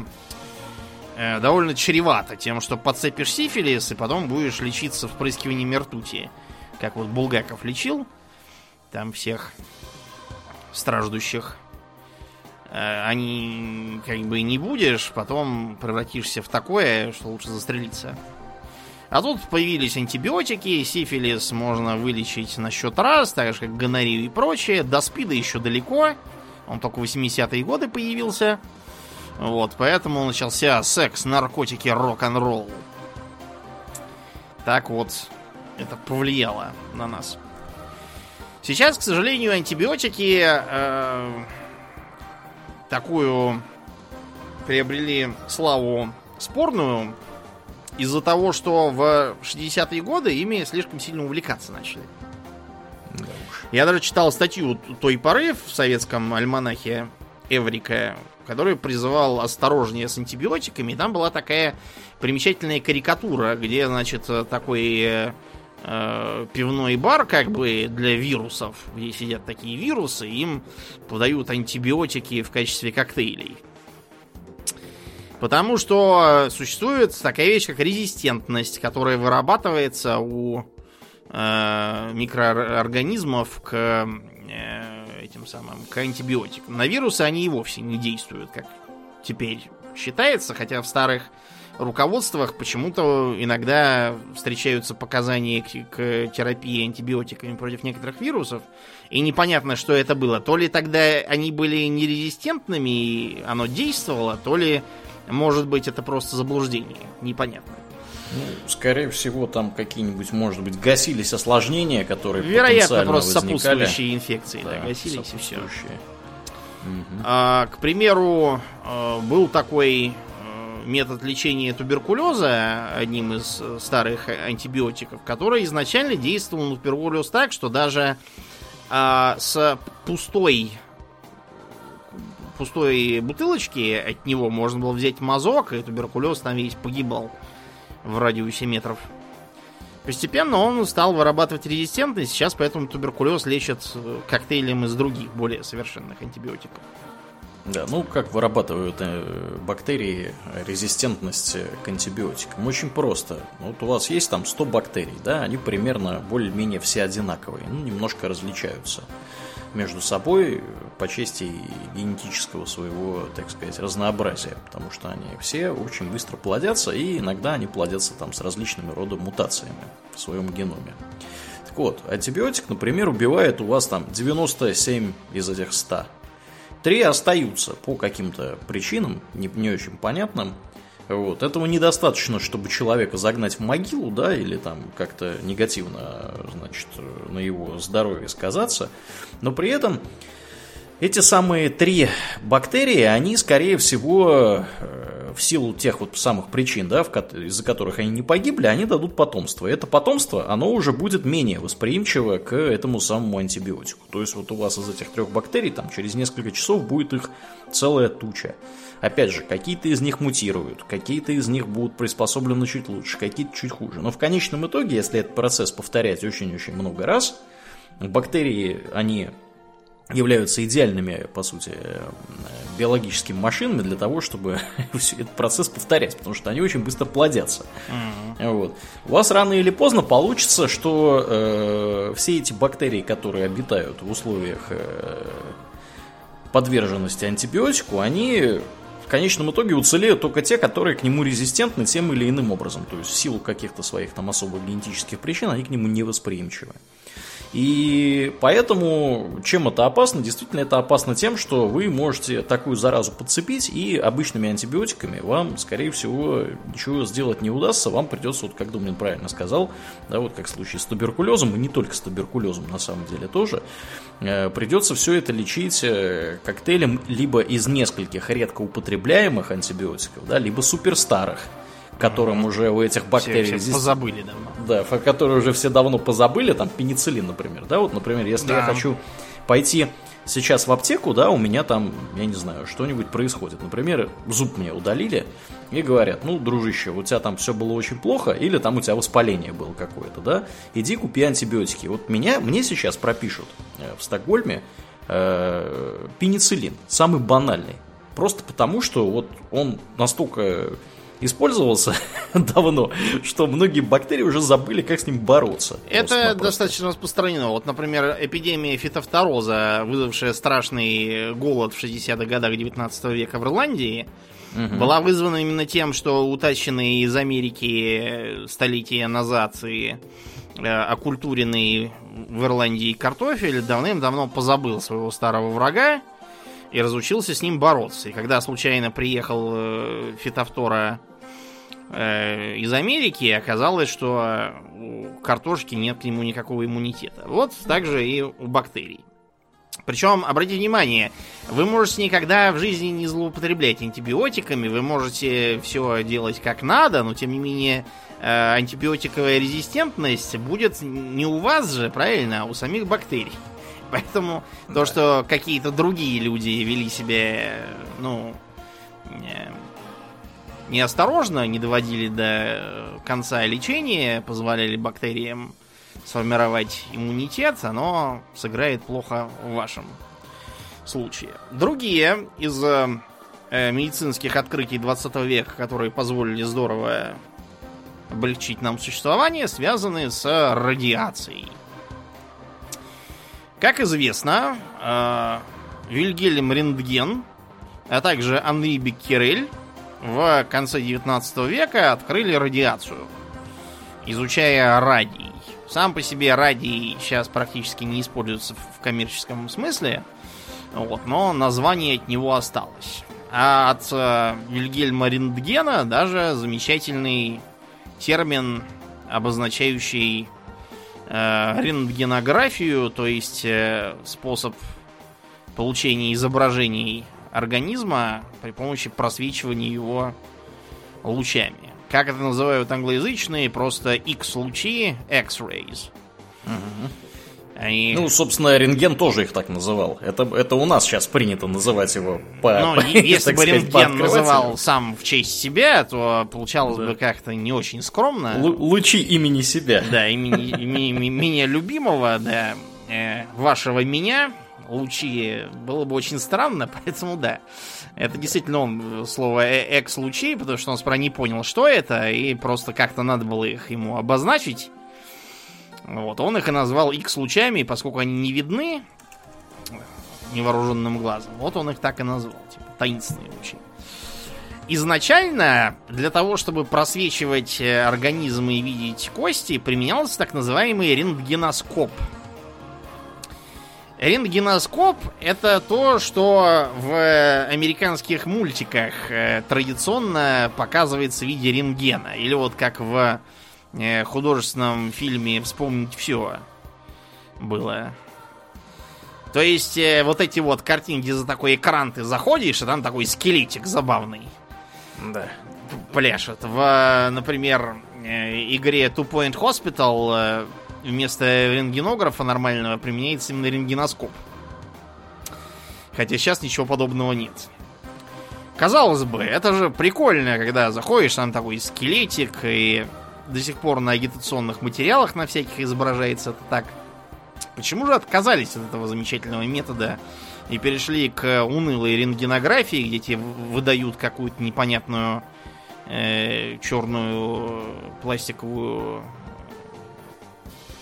э, довольно чревато тем, что подцепишь сифилис и потом будешь лечиться впрыскиванием ртути. Как вот Булгаков лечил там всех страждущих. Э, Они как бы не будешь, потом превратишься в такое, что лучше застрелиться. А тут появились антибиотики, сифилис можно вылечить на счет раз, так же как гонорею и прочее. До спида еще далеко. Он только в 80-е годы появился. Вот, поэтому начался секс, наркотики, рок-н-ролл. Так вот, это повлияло на нас. Сейчас, к сожалению, антибиотики э, такую приобрели славу спорную из-за того, что в 60-е годы ими слишком сильно увлекаться начали. Да уж. Я даже читал статью той поры в советском альманахе Эврика, который призывал осторожнее с антибиотиками. И там была такая примечательная карикатура, где, значит, такой э, э, пивной бар, как бы для вирусов, где сидят такие вирусы, им подают антибиотики в качестве коктейлей. Потому что существует такая вещь, как резистентность, которая вырабатывается у э, микроорганизмов к э, самым к антибиотикам. На вирусы они и вовсе не действуют, как теперь считается, хотя в старых руководствах почему-то иногда встречаются показания к, к терапии антибиотиками против некоторых вирусов, и непонятно, что это было. То ли тогда они были нерезистентными, и оно действовало, то ли, может быть, это просто заблуждение. Непонятно. Ну, скорее всего, там какие-нибудь, может быть, гасились осложнения, которые Вероятно, потенциально просто возникали. сопутствующие инфекции, да, Да, гасились и все. сопутствующие. А, к примеру, э, был такой э, метод лечения туберкулеза, одним из э, старых антибиотиков, который изначально действовал на туберкулез так, что даже а, с пустой пустой бутылочки от него можно было взять мазок, и туберкулез там весь погибал в радиусе метров. Постепенно он стал вырабатывать резистентность, сейчас поэтому туберкулез лечат коктейлем из других, более совершенных антибиотиков. Да, ну как вырабатывают э, бактерии резистентность к антибиотикам? Очень просто. Вот у вас есть там 100 бактерий, да, они примерно более-менее все одинаковые, ну немножко различаются между собой по части генетического своего, так сказать, разнообразия, потому что они все очень быстро плодятся, и иногда они плодятся там с различными родами мутациями в своем геноме. Так вот, антибиотик, например, убивает у вас там 97 из этих 100 Три остаются по каким-то причинам, не, не очень понятным. Вот. Этого недостаточно, чтобы человека загнать в могилу, да, или там как-то негативно, значит, на его здоровье сказаться. Но при этом эти самые три бактерии, они, скорее всего, э, в силу тех вот самых причин, да, из-за которых они не погибли, они дадут потомство. Это потомство, оно уже будет менее восприимчиво к этому самому антибиотику. То есть вот у вас из этих трех бактерий там через несколько часов будет их целая туча. Опять же, какие-то из них мутируют, какие-то из них будут приспособлены чуть лучше, какие-то чуть хуже. Но в конечном итоге, если этот процесс повторять очень-очень много раз, бактерии, они являются идеальными, по сути, биологическими машинами для того, чтобы этот процесс повторять, потому что они очень быстро плодятся. Mm-hmm. Вот. У вас рано или поздно получится, что э, все эти бактерии, которые обитают в условиях э, подверженности антибиотику, они в конечном итоге уцелеют только те, которые к нему резистентны тем или иным образом. То есть в силу каких-то своих там особых генетических причин они к нему невосприимчивы. И поэтому, чем это опасно? Действительно, это опасно тем, что вы можете такую заразу подцепить, и обычными антибиотиками вам, скорее всего, ничего сделать не удастся. Вам придется, вот как Думнин правильно сказал, да, вот как в случае с туберкулезом, и не только с туберкулезом на самом деле тоже, э, придется все это лечить э, коктейлем либо из нескольких редко употребляемых антибиотиков, да, либо суперстарых которым уже у этих бактерий... Все, все позабыли давно. Да, которые уже все давно позабыли, там пенициллин, например, да, вот, например, если да. я хочу пойти сейчас в аптеку, да, у меня там, я не знаю, что-нибудь происходит. Например, зуб мне удалили и говорят, ну, дружище, у тебя там все было очень плохо, или там у тебя воспаление было какое-то, да, иди купи антибиотики. Вот меня, мне сейчас пропишут э, в Стокгольме э, пенициллин, самый банальный. Просто потому, что вот он настолько использовался давно, что многие бактерии уже забыли, как с ним бороться. Это достаточно распространено. Вот, например, эпидемия фитофтороза, вызвавшая страшный голод в 60-х годах 19 века в Ирландии, угу. была вызвана именно тем, что утащенный из Америки столетия назад и э, окультуренный в Ирландии картофель давным-давно позабыл своего старого врага и разучился с ним бороться. И когда случайно приехал э, фитофтора э, из Америки, оказалось, что у картошки нет к нему никакого иммунитета. Вот так же и у бактерий. Причем, обратите внимание, вы можете никогда в жизни не злоупотреблять антибиотиками, вы можете все делать как надо, но тем не менее э, антибиотиковая резистентность будет не у вас же, правильно, а у самих бактерий. Поэтому да. то, что какие-то другие люди вели себя, ну, неосторожно, не доводили до конца лечения, позволяли бактериям сформировать иммунитет, оно сыграет плохо в вашем случае. Другие из э, медицинских открытий 20 века, которые позволили здорово облегчить нам существование, связаны с радиацией. Как известно, э, Вильгельм Рентген, а также Анри Беккерель в конце 19 века открыли радиацию, изучая радий. Сам по себе радий сейчас практически не используется в коммерческом смысле, вот, но название от него осталось. А от э, Вильгельма Рентгена даже замечательный термин, обозначающий рентгенографию, то есть э, способ получения изображений организма при помощи просвечивания его лучами. Как это называют англоязычные, просто X-лучи, X-rays. Они... Ну, собственно, рентген тоже их так называл. Это, это у нас сейчас принято называть его по Ну, если бы сказать, рентген называл сам в честь себя, то получалось да. бы как-то не очень скромно. Л- лучи имени себя. Да, имени, имени меня любимого, да, э, вашего меня, лучи, было бы очень странно, поэтому да. Это действительно он, слово «э», экс-лучи, потому что он справа не понял, что это, и просто как-то надо было их ему обозначить. Вот, он их и назвал X-лучами, поскольку они не видны невооруженным глазом. Вот он их так и назвал, типа таинственные лучи. Изначально для того, чтобы просвечивать э, организмы и видеть кости, применялся так называемый рентгеноскоп. Рентгеноскоп это то, что в американских мультиках э, традиционно показывается в виде рентгена. Или вот как в Э, художественном фильме «Вспомнить все» было. То есть, э, вот эти вот картинки, где за такой экран ты заходишь, и там такой скелетик забавный. Да. Пляшет. В, например, э, игре Two Point Hospital вместо рентгенографа нормального применяется именно рентгеноскоп. Хотя сейчас ничего подобного нет. Казалось бы, это же прикольно, когда заходишь, там такой скелетик, и до сих пор на агитационных материалах на всяких изображается это так. Почему же отказались от этого замечательного метода и перешли к унылой рентгенографии, где тебе выдают какую-то непонятную э, черную пластиковую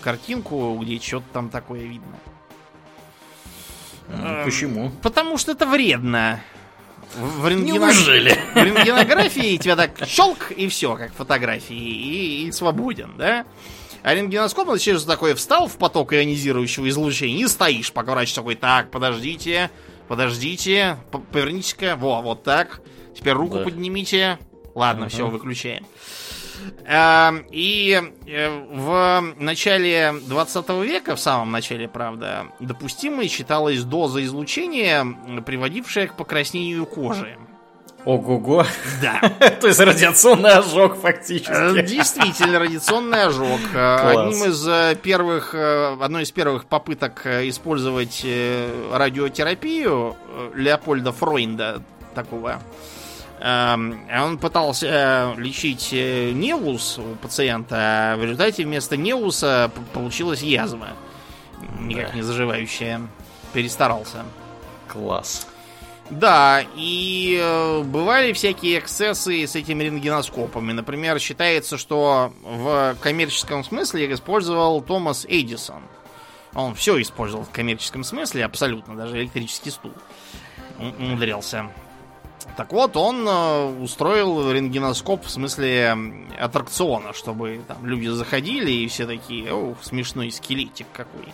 картинку, где что-то там такое видно. Почему? Потому что это вредно. В, рентгено... в рентгенографии тебя так щелк и все, как фотографии, и, и свободен, да? А рентгеноскоп, он через такой встал в поток ионизирующего излучения и стоишь, пока врач такой, так, подождите, подождите, повернитесь-ка, во, вот так, теперь руку да. поднимите. Ладно, uh-huh. все, выключаем. Эм, и э, в начале 20 века, в самом начале, правда, допустимой считалась доза излучения, приводившая к покраснению кожи. Ого-го. Да. То есть радиационный ожог фактически. Э, действительно, радиационный ожог. Э, Класс. Одним из первых, одной из первых попыток использовать радиотерапию Леопольда Фройнда, такого он пытался э, лечить э, неус у пациента, а в результате вместо неуса получилась язва. Никак не заживающая. Перестарался. Класс. Да, и э, бывали всякие эксцессы с этими рентгеноскопами. Например, считается, что в коммерческом смысле их использовал Томас Эдисон. Он все использовал в коммерческом смысле, абсолютно, даже электрический стул. Умудрялся. Так вот, он э, устроил рентгеноскоп в смысле аттракциона, чтобы там люди заходили и все такие, о, смешной скелетик какой.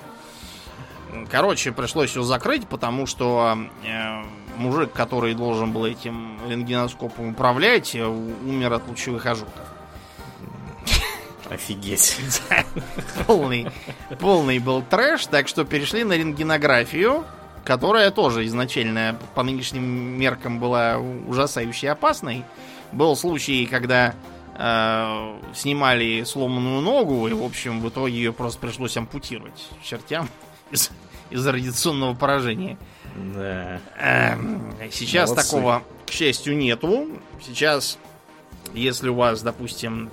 Короче, пришлось его закрыть, потому что э, мужик, который должен был этим рентгеноскопом управлять, э, умер от лучевых ожогов. Офигеть. полный, полный был трэш, так что перешли на рентгенографию которая тоже изначально по нынешним меркам была ужасающе опасной. Был случай, когда э, снимали сломанную ногу, и, в общем, в итоге ее просто пришлось ампутировать чертям из- из-за радиационного поражения. Да. Э, сейчас Молодцы. такого, к счастью, нету. Сейчас, если у вас, допустим,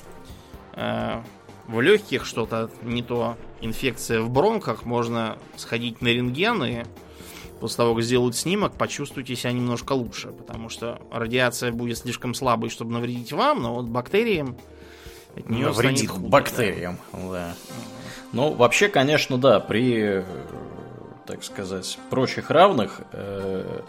э, в легких что-то не то, инфекция в бронхах, можно сходить на рентген и после того, как сделают снимок, почувствуйте себя немножко лучше, потому что радиация будет слишком слабой, чтобы навредить вам, но вот бактериям от нее навредит худо, бактериям, да. да. Ну, вообще, конечно, да, при, так сказать, прочих равных э,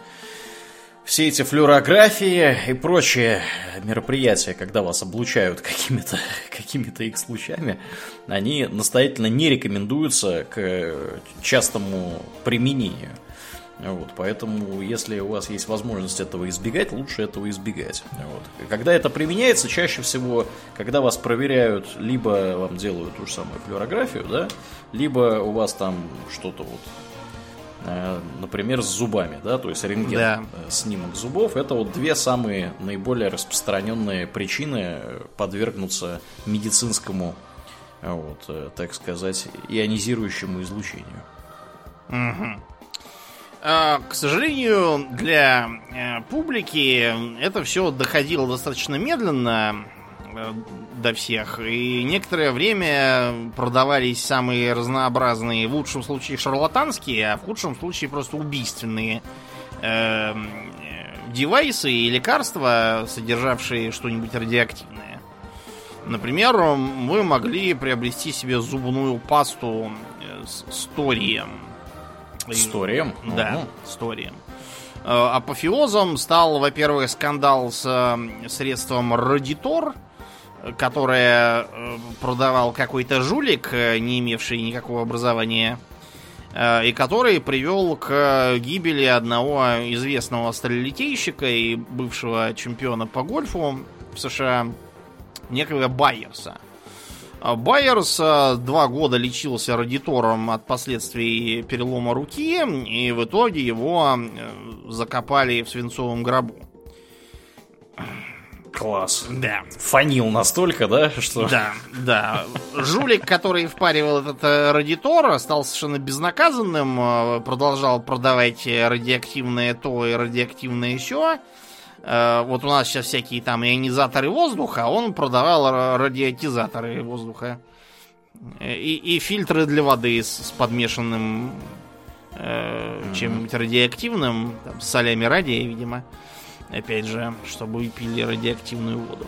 все эти флюорографии и прочие мероприятия, когда вас облучают какими-то какими X-лучами, они настоятельно не рекомендуются к частому применению. Вот, поэтому, если у вас есть возможность этого избегать, лучше этого избегать. Вот. Когда это применяется, чаще всего, когда вас проверяют, либо вам делают ту же самую флюорографию, да, либо у вас там что-то вот э, например, с зубами, да, то есть рентген, Да. э, снимок зубов, это вот две самые наиболее распространенные причины подвергнуться медицинскому, э, вот, так сказать, ионизирующему излучению. А, К сожалению, для э, публики это все доходило достаточно медленно э, до всех. И некоторое время продавались самые разнообразные, в лучшем случае шарлатанские, а в худшем случае просто убийственные э, э, девайсы и лекарства, содержавшие что-нибудь радиоактивное. Например, вы могли приобрести себе зубную пасту э, с торием. И- Историям? да, Мгм. историям. Э, Апофеозом стал, во-первых, скандал с э, средством Радитор, э, которое э, продавал какой-то жулик, э, не имевший никакого образования, э, и который привел к гибели одного известного сталелитейщика и бывшего чемпиона по гольфу в США, некого Байерса. Байерс э, два года лечился радитором от последствий перелома руки, и в итоге его э, закопали в свинцовом гробу. Класс. Да. Фанил настолько, да, что... Да, да. Жулик, который впаривал этот э, радитор, стал совершенно безнаказанным, продолжал продавать радиоактивное то и радиоактивное все. Вот у нас сейчас всякие там ионизаторы воздуха, а он продавал ра- радиотизаторы воздуха. Э, И, и фильтры для воды с, с подмешанным э, чем-нибудь радиоактивным, там, с солями радия, видимо. Опять же, чтобы пили радиоактивную воду.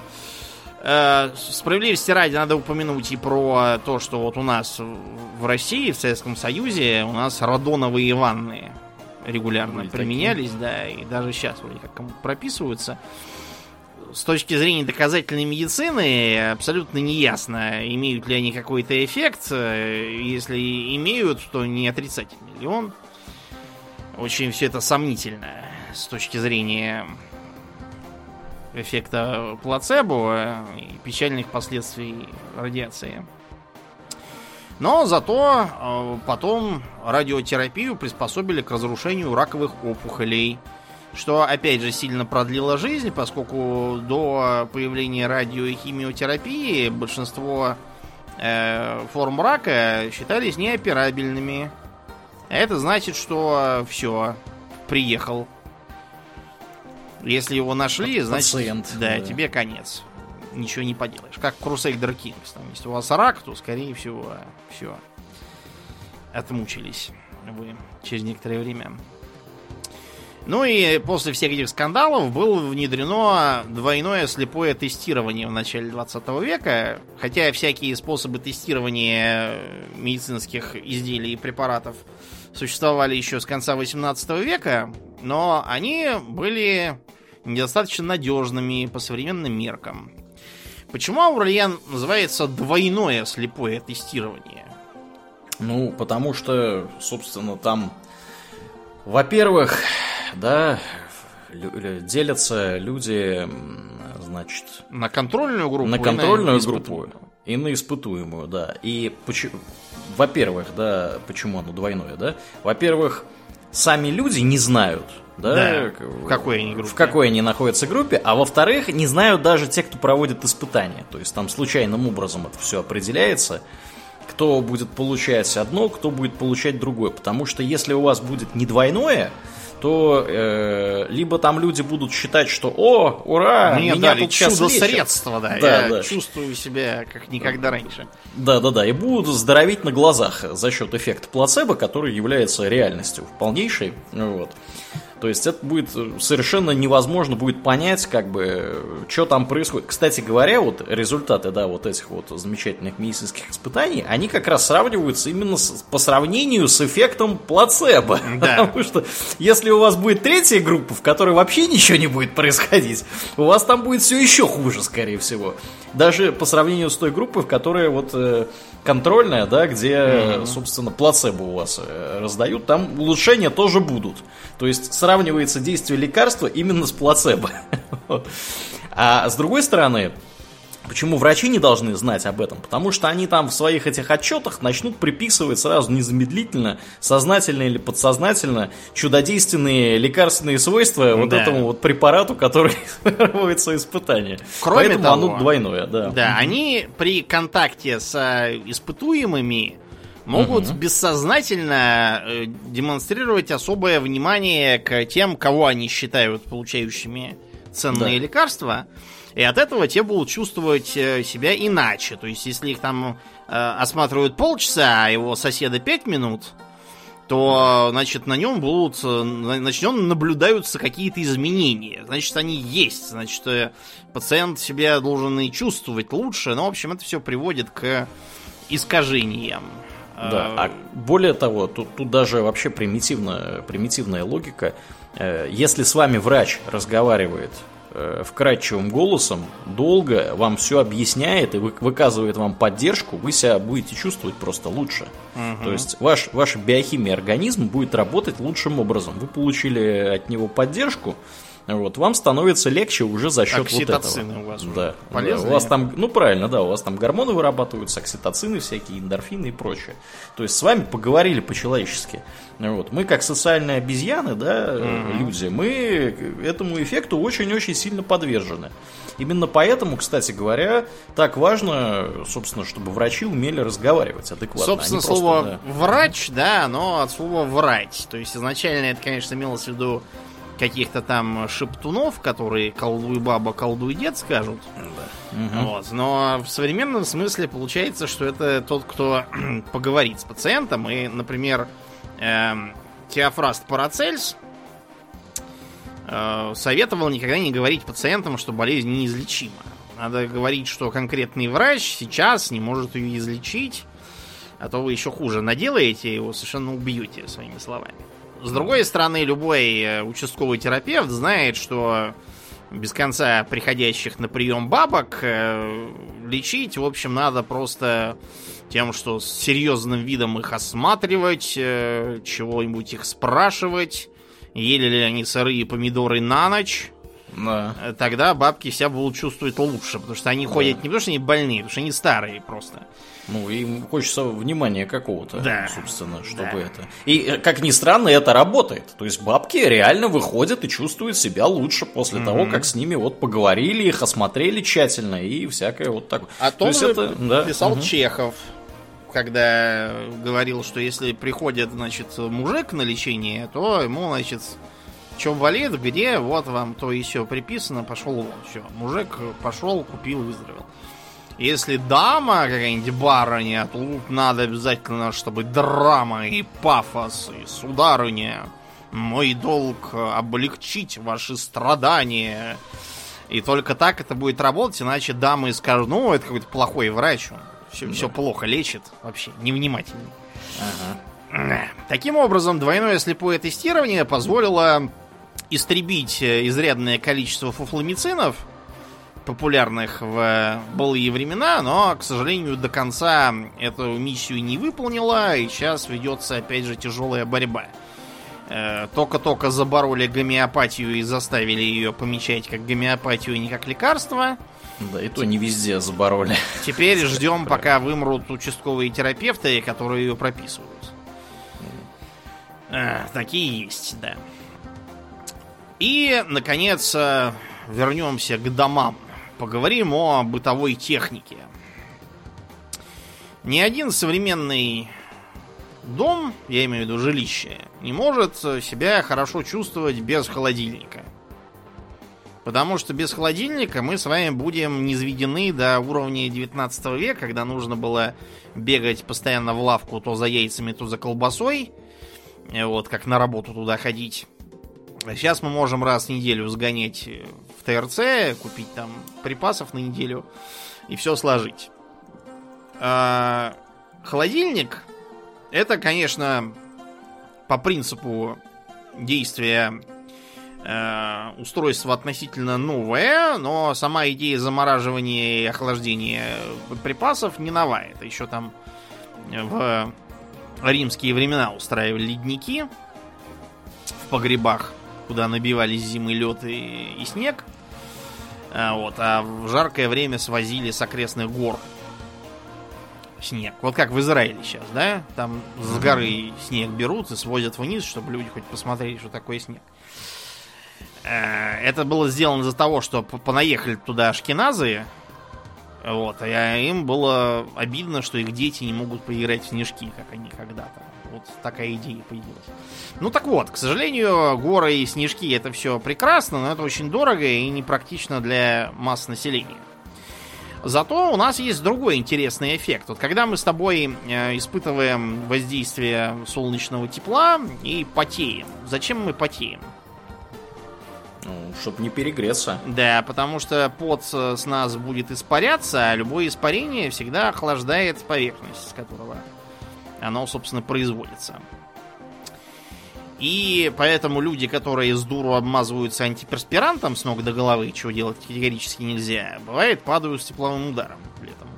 Э, Справедливости ради надо упомянуть и про то, что вот у нас в- в России, в Советском Союзе, у нас радоновые ванны регулярно Были применялись, да, и даже сейчас вроде как кому-то прописываются. С точки зрения доказательной медицины абсолютно неясно, имеют ли они какой-то эффект. Если имеют, то не отрицательный ли он. Очень все это сомнительно с точки зрения эффекта плацебо и печальных последствий радиации. Но зато э, потом радиотерапию приспособили к разрушению раковых опухолей, что опять же сильно продлило жизнь, поскольку до появления радио и химиотерапии большинство э, форм рака считались неоперабельными. Это значит, что все, приехал. Если его нашли, значит, Пациент, да, да. тебе конец. Ничего не поделаешь. Как Crusader Kings. Там, если у вас рак, то, скорее всего, все. Отмучились вы через некоторое время. Ну и после всех этих скандалов было внедрено двойное слепое тестирование в начале 20 века. Хотя всякие способы тестирования медицинских изделий и препаратов существовали еще с конца 18 века, но они были недостаточно надежными по современным меркам. Почему Аурельян называется двойное слепое тестирование? Ну, потому что, собственно, там, во-первых, да, делятся люди, значит, На контрольную группу? на и контрольную испытуемую? группу и на испытуемую, да. И почему, во-первых, да, почему оно двойное, да? Во-первых, сами люди не знают, да, Да, в какой они группе. в какой они находятся группе, а во-вторых, не знают даже те, кто проводит испытания. То есть там случайным образом это все определяется, кто будет получать одно, кто будет получать другое. Потому что если у вас будет не двойное, то э, либо там люди будут считать, что «О, ура, Мне меня дали тут сейчас лечат». чудо-средство, да. Да, я да. чувствую себя как никогда раньше. Да-да-да, и будут здоровить на глазах за счет эффекта плацебо, который является реальностью полнейшей. Вот. То есть это будет э, совершенно невозможно будет понять, как бы, что там происходит. Кстати говоря, вот результаты, да, вот этих вот замечательных медицинских испытаний, они как раз сравниваются именно с- по сравнению с эффектом плацебо. Да. Потому что если у вас будет третья группа, в которой вообще ничего не будет происходить, у вас там будет все еще хуже, скорее всего. Даже по сравнению с той группой, в которой вот э, контрольная, да, где, собственно, плацебо у вас э, раздают, там улучшения тоже будут. То есть сравнивается действие лекарства именно с плацебо. А с другой стороны, Почему врачи не должны знать об этом? Потому что они там в своих этих отчетах начнут приписывать сразу незамедлительно, сознательно или подсознательно, чудодейственные лекарственные свойства да. вот этому вот препарату, который проводится испытание. Кроме Поэтому того, оно двойное, да. Да, они при контакте с э, испытуемыми могут угу. бессознательно э, демонстрировать особое внимание к тем, кого они считают получающими ценные да. лекарства. И от этого те будут чувствовать э, себя иначе. То есть, если их там э, осматривают полчаса, а его соседа пять минут, то, значит, на нем будут, э, значит, наблюдаются какие-то изменения. Значит, они есть. Значит, пациент себя должен и чувствовать лучше. Но, в общем, это все приводит к искажениям. Да, а более того, тут, тут даже вообще примитивная, примитивная логика. Если с вами врач разговаривает э, вкрадчивым голосом долго вам все объясняет и вы, выказывает вам поддержку, вы себя будете чувствовать просто лучше. Угу. То есть ваш, ваша биохимия организма будет работать лучшим образом. Вы получили от него поддержку, вот, вам становится легче уже за счет вот этого. у вас да, да, у вас там, ну правильно, да, у вас там гормоны вырабатываются, окситоцины всякие, эндорфины и прочее. То есть с вами поговорили по-человечески. Вот. Мы как социальные обезьяны, да, mm-hmm. люди, мы этому эффекту очень-очень сильно подвержены. Именно поэтому, кстати говоря, так важно, собственно, чтобы врачи умели разговаривать адекватно. Собственно, Они слово просто, да... врач, да, но от слова врать. То есть изначально это, конечно, имелось в виду каких-то там шептунов, которые колдуй баба, колдуй дед скажут. Да. Угу. Вот. Но в современном смысле получается, что это тот, кто поговорит с пациентом. И, например, э, Теофраст Парацельс э, советовал никогда не говорить пациентам, что болезнь неизлечима. Надо говорить, что конкретный врач сейчас не может ее излечить, а то вы еще хуже наделаете, его совершенно убьете своими словами. С другой стороны, любой э, участковый терапевт знает, что без конца приходящих на прием бабок э, лечить, в общем, надо просто тем, что с серьезным видом их осматривать, э, чего-нибудь их спрашивать, ели ли они сырые помидоры на ночь. Да. Тогда бабки себя будут чувствовать лучше, потому что они да. ходят не потому, что они больные, потому что они старые просто. Ну, им хочется внимания какого-то, да. собственно, чтобы да. это. И, э, как ни странно, это работает. То есть бабки реально выходят и чувствуют себя лучше после mm-hmm. того, как с ними вот поговорили, их осмотрели тщательно и всякое вот такое. Том То это, да. писал угу. Чехов, когда говорил, что если приходит, значит, мужик на лечение, то ему, значит, что болит, где, вот вам то и все приписано, пошел вон. Все, мужик пошел, купил, выздоровел. Если дама какая-нибудь барыня, то тут надо обязательно, чтобы драма и пафос, и сударыня. Мой долг облегчить ваши страдания. И только так это будет работать, иначе дамы скажут, ну, это какой-то плохой врач, он все, да. все плохо лечит, вообще невнимательный. Ага. Таким образом, двойное слепое тестирование позволило истребить изрядное количество фуфломицинов, популярных в былые времена, но, к сожалению, до конца эту миссию не выполнила, и сейчас ведется, опять же, тяжелая борьба. Э, только-только забороли гомеопатию и заставили ее помечать как гомеопатию, а не как лекарство. Да, и то не везде забороли. Теперь ждем, пока вымрут участковые терапевты, которые ее прописывают. Э, такие есть, да. И, наконец, э, вернемся к домам поговорим о бытовой технике. Ни один современный дом, я имею в виду жилище, не может себя хорошо чувствовать без холодильника. Потому что без холодильника мы с вами будем низведены до уровня 19 века, когда нужно было бегать постоянно в лавку то за яйцами, то за колбасой. Вот, как на работу туда ходить. Сейчас мы можем раз в неделю сгонять ТРЦ, купить там припасов на неделю и все сложить. А, холодильник это, конечно, по принципу действия э, устройство относительно новое, но сама идея замораживания и охлаждения припасов не новая. Это еще там в римские времена устраивали ледники в погребах куда набивались зимы лед и, и снег. А, вот, а в жаркое время свозили с окрестных гор снег. Вот как в Израиле сейчас, да? Там с горы снег берут и свозят вниз, чтобы люди хоть посмотрели, что такое снег. Э, это было сделано из-за того, что понаехали туда ашкеназы, вот, а им было обидно, что их дети не могут поиграть в снежки, как они когда-то. Вот такая идея появилась. Ну так вот, к сожалению, горы и снежки это все прекрасно, но это очень дорого и непрактично для масс населения. Зато у нас есть другой интересный эффект. Вот когда мы с тобой э, испытываем воздействие солнечного тепла и потеем. Зачем мы потеем? Ну, чтобы не перегреться. Да, потому что пот с нас будет испаряться, а любое испарение всегда охлаждает поверхность, с которого оно, собственно, производится. И поэтому люди, которые с дуру обмазываются антиперспирантом с ног до головы, чего делать категорически нельзя, бывает падают с тепловым ударом летом.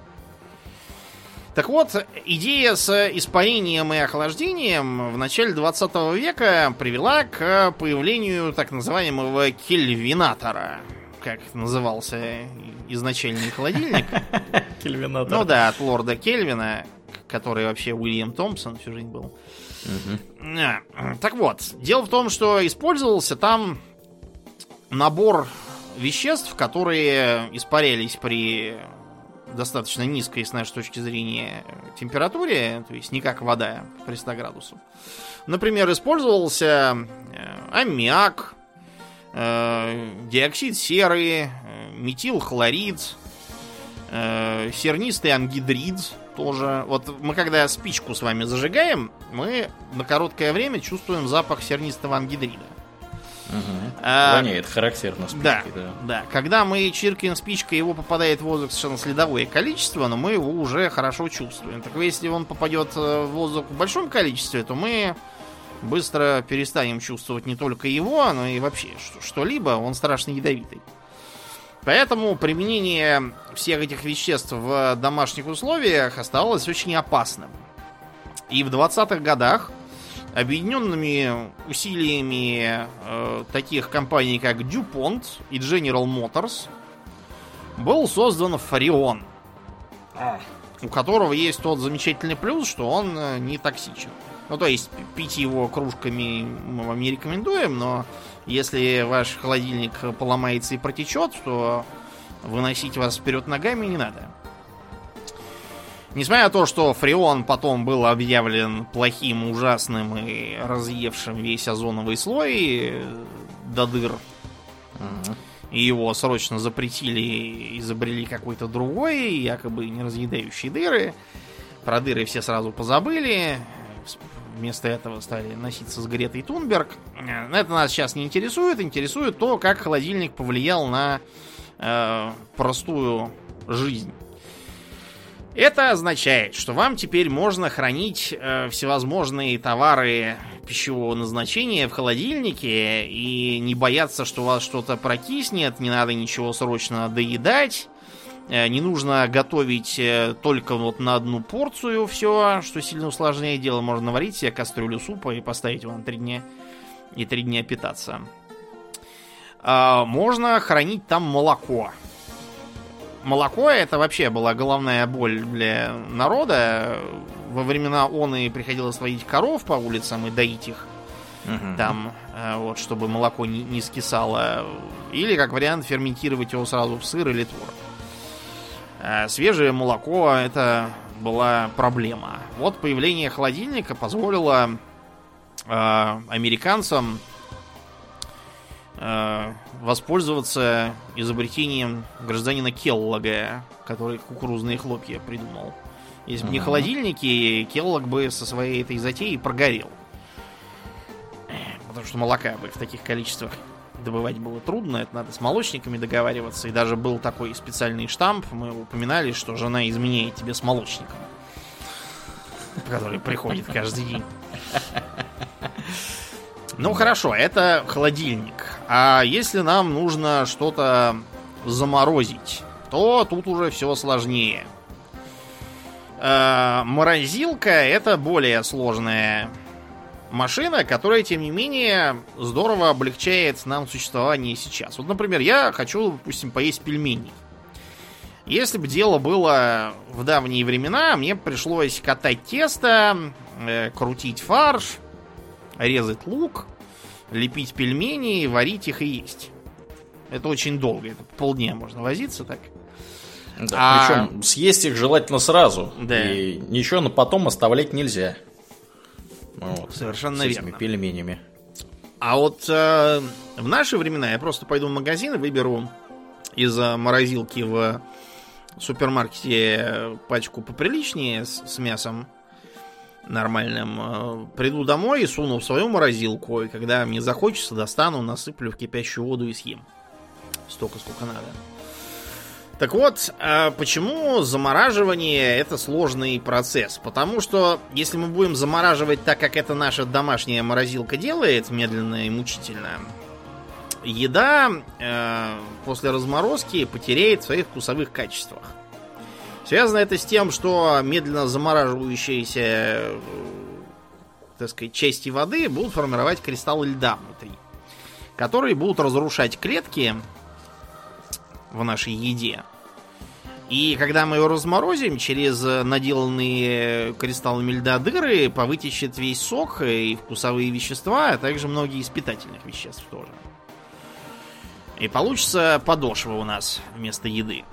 Так вот, идея с испарением и охлаждением в начале 20 века привела к появлению так называемого кельвинатора, как назывался изначальный холодильник. Кельвинатор. Ну да, от лорда Кельвина, который вообще Уильям Томпсон всю жизнь был. Угу. Так вот, дело в том, что использовался там набор веществ, которые испарялись при достаточно низкой, с нашей точки зрения, температуре, то есть не как вода при 100 градусов. Например, использовался э, аммиак, э, диоксид серы, метилхлорид, сернистый ангидрид, тоже. Вот мы когда спичку с вами зажигаем, мы на короткое время чувствуем запах сернистого ангидрида. Угу. А, Воняет характерно спичкой, да, да. Да, когда мы чиркаем спичкой, его попадает в воздух совершенно следовое количество, но мы его уже хорошо чувствуем. Так если он попадет э, в воздух в большом количестве, то мы быстро перестанем чувствовать не только его, но и вообще что-либо. Он страшно ядовитый. Поэтому применение всех этих веществ в домашних условиях оставалось очень опасным. И в 20-х годах объединенными усилиями э, таких компаний, как DuPont и General Motors, был создан Фарион, у которого есть тот замечательный плюс, что он э, не токсичен. Ну, то есть, пить его кружками мы вам не рекомендуем, но если ваш холодильник поломается и протечет, то выносить вас вперед ногами не надо. Несмотря на то, что Фреон потом был объявлен плохим, ужасным и разъевшим весь озоновый слой до дыр, и его срочно запретили изобрели какой-то другой, якобы не разъедающий дыры. Про дыры все сразу позабыли вместо этого стали носиться с Гретой Тунберг. Э, это нас сейчас не интересует. Интересует то, как холодильник повлиял на э, простую жизнь. Это означает, что вам теперь можно хранить э, всевозможные товары пищевого назначения в холодильнике и не бояться, что у вас что-то прокиснет, не надо ничего срочно доедать. Э, не нужно готовить э, только вот на одну порцию все, что сильно усложняет дело. Можно наварить себе кастрюлю супа и поставить его на три дня и три дня питаться. А, можно хранить там молоко. Молоко это вообще была головная боль для народа. Во времена он и приходилось водить коров по улицам и доить их. Угу. Там, э, вот, чтобы молоко не, не скисало. Или, как вариант, ферментировать его сразу в сыр или творог. А свежее молоко это была проблема. Вот появление холодильника позволило э, американцам э, воспользоваться изобретением гражданина Келлога, который кукурузные хлопья придумал. Если бы не холодильники, Келлог бы со своей этой затеей прогорел. Потому что молока бы в таких количествах добывать было трудно, это надо с молочниками договариваться. И даже был такой специальный штамп, мы упоминали, что жена изменяет тебе с молочником, который приходит каждый день. Ну хорошо, это холодильник. А если нам нужно что-то заморозить, то тут уже все сложнее. Э, морозилка это более сложная машина, которая, тем не менее, здорово облегчает нам существование сейчас. Вот, например, я хочу, допустим, поесть пельмени. Если бы дело было в давние времена, мне пришлось катать тесто, э, крутить фарш, резать лук, лепить пельмени, варить их и есть. Это очень долго, это полдня можно возиться так. Да, а... Причем съесть их желательно сразу. Да. И ничего на потом оставлять нельзя. Вот, Совершенно с верно. пельменями. А вот э, в наши времена я просто пойду в магазин и выберу из морозилки в супермаркете пачку поприличнее с, с мясом нормальным. Э, приду домой и суну в свою морозилку, и когда мне захочется, достану, насыплю в кипящую воду и съем. Столько, сколько надо. Так вот, а почему замораживание это сложный процесс? Потому что если мы будем замораживать так, как это наша домашняя морозилка делает, медленно и мучительно, еда э, после разморозки потеряет в своих вкусовых качествах. Связано это с тем, что медленно замораживающиеся э, так сказать, части воды будут формировать кристаллы льда внутри, которые будут разрушать клетки в нашей еде. И когда мы ее разморозим, через наделанные кристаллами льда дыры повытечет весь сок и вкусовые вещества, а также многие из питательных веществ тоже. И получится подошва у нас вместо еды.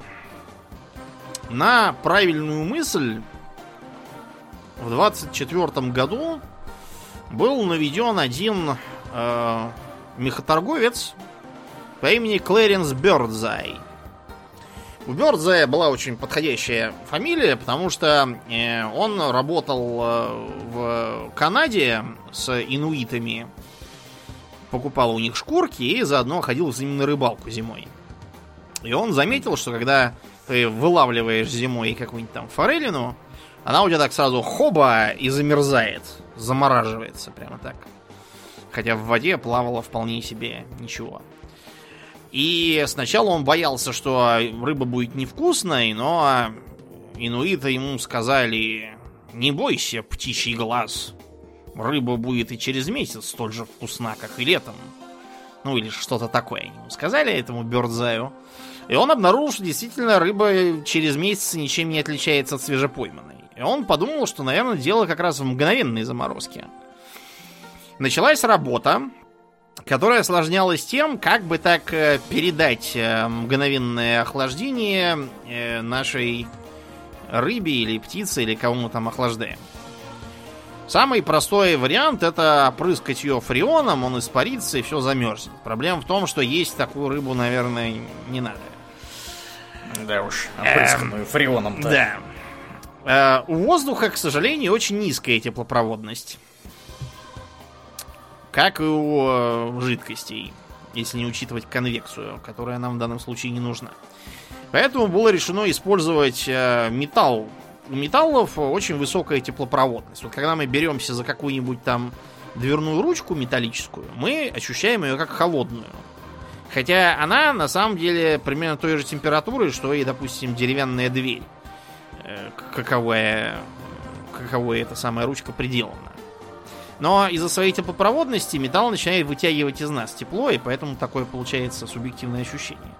На правильную мысль в 24 году был наведен один э, мехоторговец по имени Клэренс Бёрдзай – у Бёрдзая была очень подходящая фамилия, потому что э, он работал э, в Канаде с инуитами, покупал у них шкурки и заодно ходил с ними на рыбалку зимой. И он заметил, что когда ты вылавливаешь зимой какую-нибудь там форелину, она у тебя так сразу хоба и замерзает, замораживается прямо так. Хотя в воде плавала вполне себе ничего. И сначала он боялся, что рыба будет невкусной, но инуиты ему сказали, не бойся, птичий глаз. Рыба будет и через месяц столь же вкусна, как и летом. Ну или что-то такое ему сказали этому Бёрдзаю. И он обнаружил, что действительно рыба через месяц ничем не отличается от свежепойманной. И он подумал, что, наверное, дело как раз в мгновенной заморозке. Началась работа, которая осложнялась тем, как бы так э, передать э, мгновенное охлаждение э, нашей рыбе или птице, или кому мы там охлаждаем. Самый простой вариант это опрыскать ее фреоном, он испарится и все замерзнет. Проблема в том, что есть такую рыбу, наверное, не надо. Да уж, опрысканную эм, фреоном-то. Да. У воздуха, к сожалению, очень низкая теплопроводность как и у э, жидкостей, если не учитывать конвекцию, которая нам в данном случае не нужна. Поэтому было решено использовать э, металл. У металлов очень высокая теплопроводность. Вот когда мы беремся за какую-нибудь там дверную ручку металлическую, мы ощущаем ее как холодную. Хотя она на самом деле примерно той же температуры, что и, допустим, деревянная дверь. Э, каковая, каковая эта самая ручка приделана. Но из-за своей теплопроводности металл начинает вытягивать из нас тепло, и поэтому такое получается субъективное ощущение.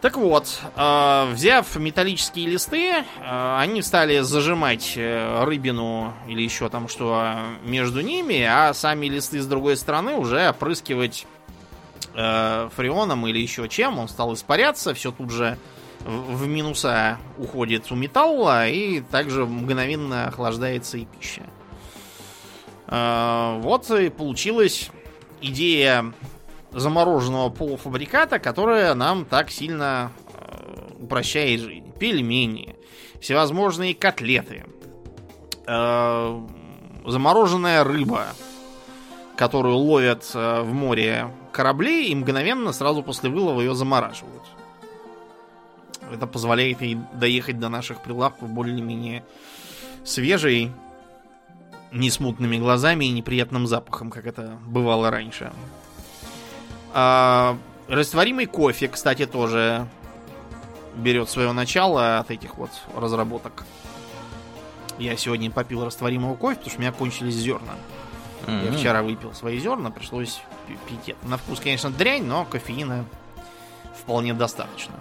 Так вот, э, взяв металлические листы, э, они стали зажимать э, рыбину или еще там что между ними, а сами листы с другой стороны уже опрыскивать фреоном или еще чем. Он стал испаряться, все тут же в, минуса уходит у металла, и также мгновенно охлаждается и пища. Вот и получилась идея замороженного полуфабриката, которая нам так сильно а, упрощает жизнь. Пельмени, всевозможные котлеты, а, замороженная рыба, которую ловят в море корабли и мгновенно сразу после вылова ее замораживают. Это позволяет ей доехать до наших прилавков более-менее свежей несмутными глазами и неприятным запахом, как это бывало раньше. А, растворимый кофе, кстати, тоже берет свое начало от этих вот разработок. Я сегодня попил растворимого кофе, потому что у меня кончились зерна. Мгм. Я вчера выпил свои зерна, пришлось пи- пить это. На вкус, конечно, дрянь, но кофеина вполне достаточно.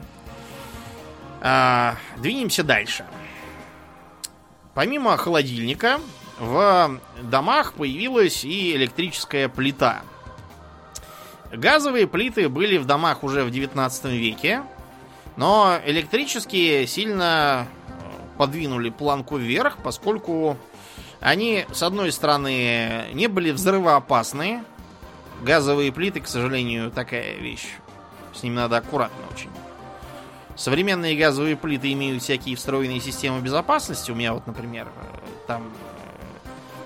А, двинемся дальше. Помимо холодильника, в домах появилась и электрическая плита. Газовые плиты были в домах уже в 19 веке, но электрические сильно э, подвинули планку вверх, поскольку они, с одной стороны, не были взрывоопасны. Газовые плиты, к сожалению, такая вещь. С ними надо аккуратно очень. Современные газовые плиты имеют всякие встроенные системы безопасности. У меня вот, например, э, там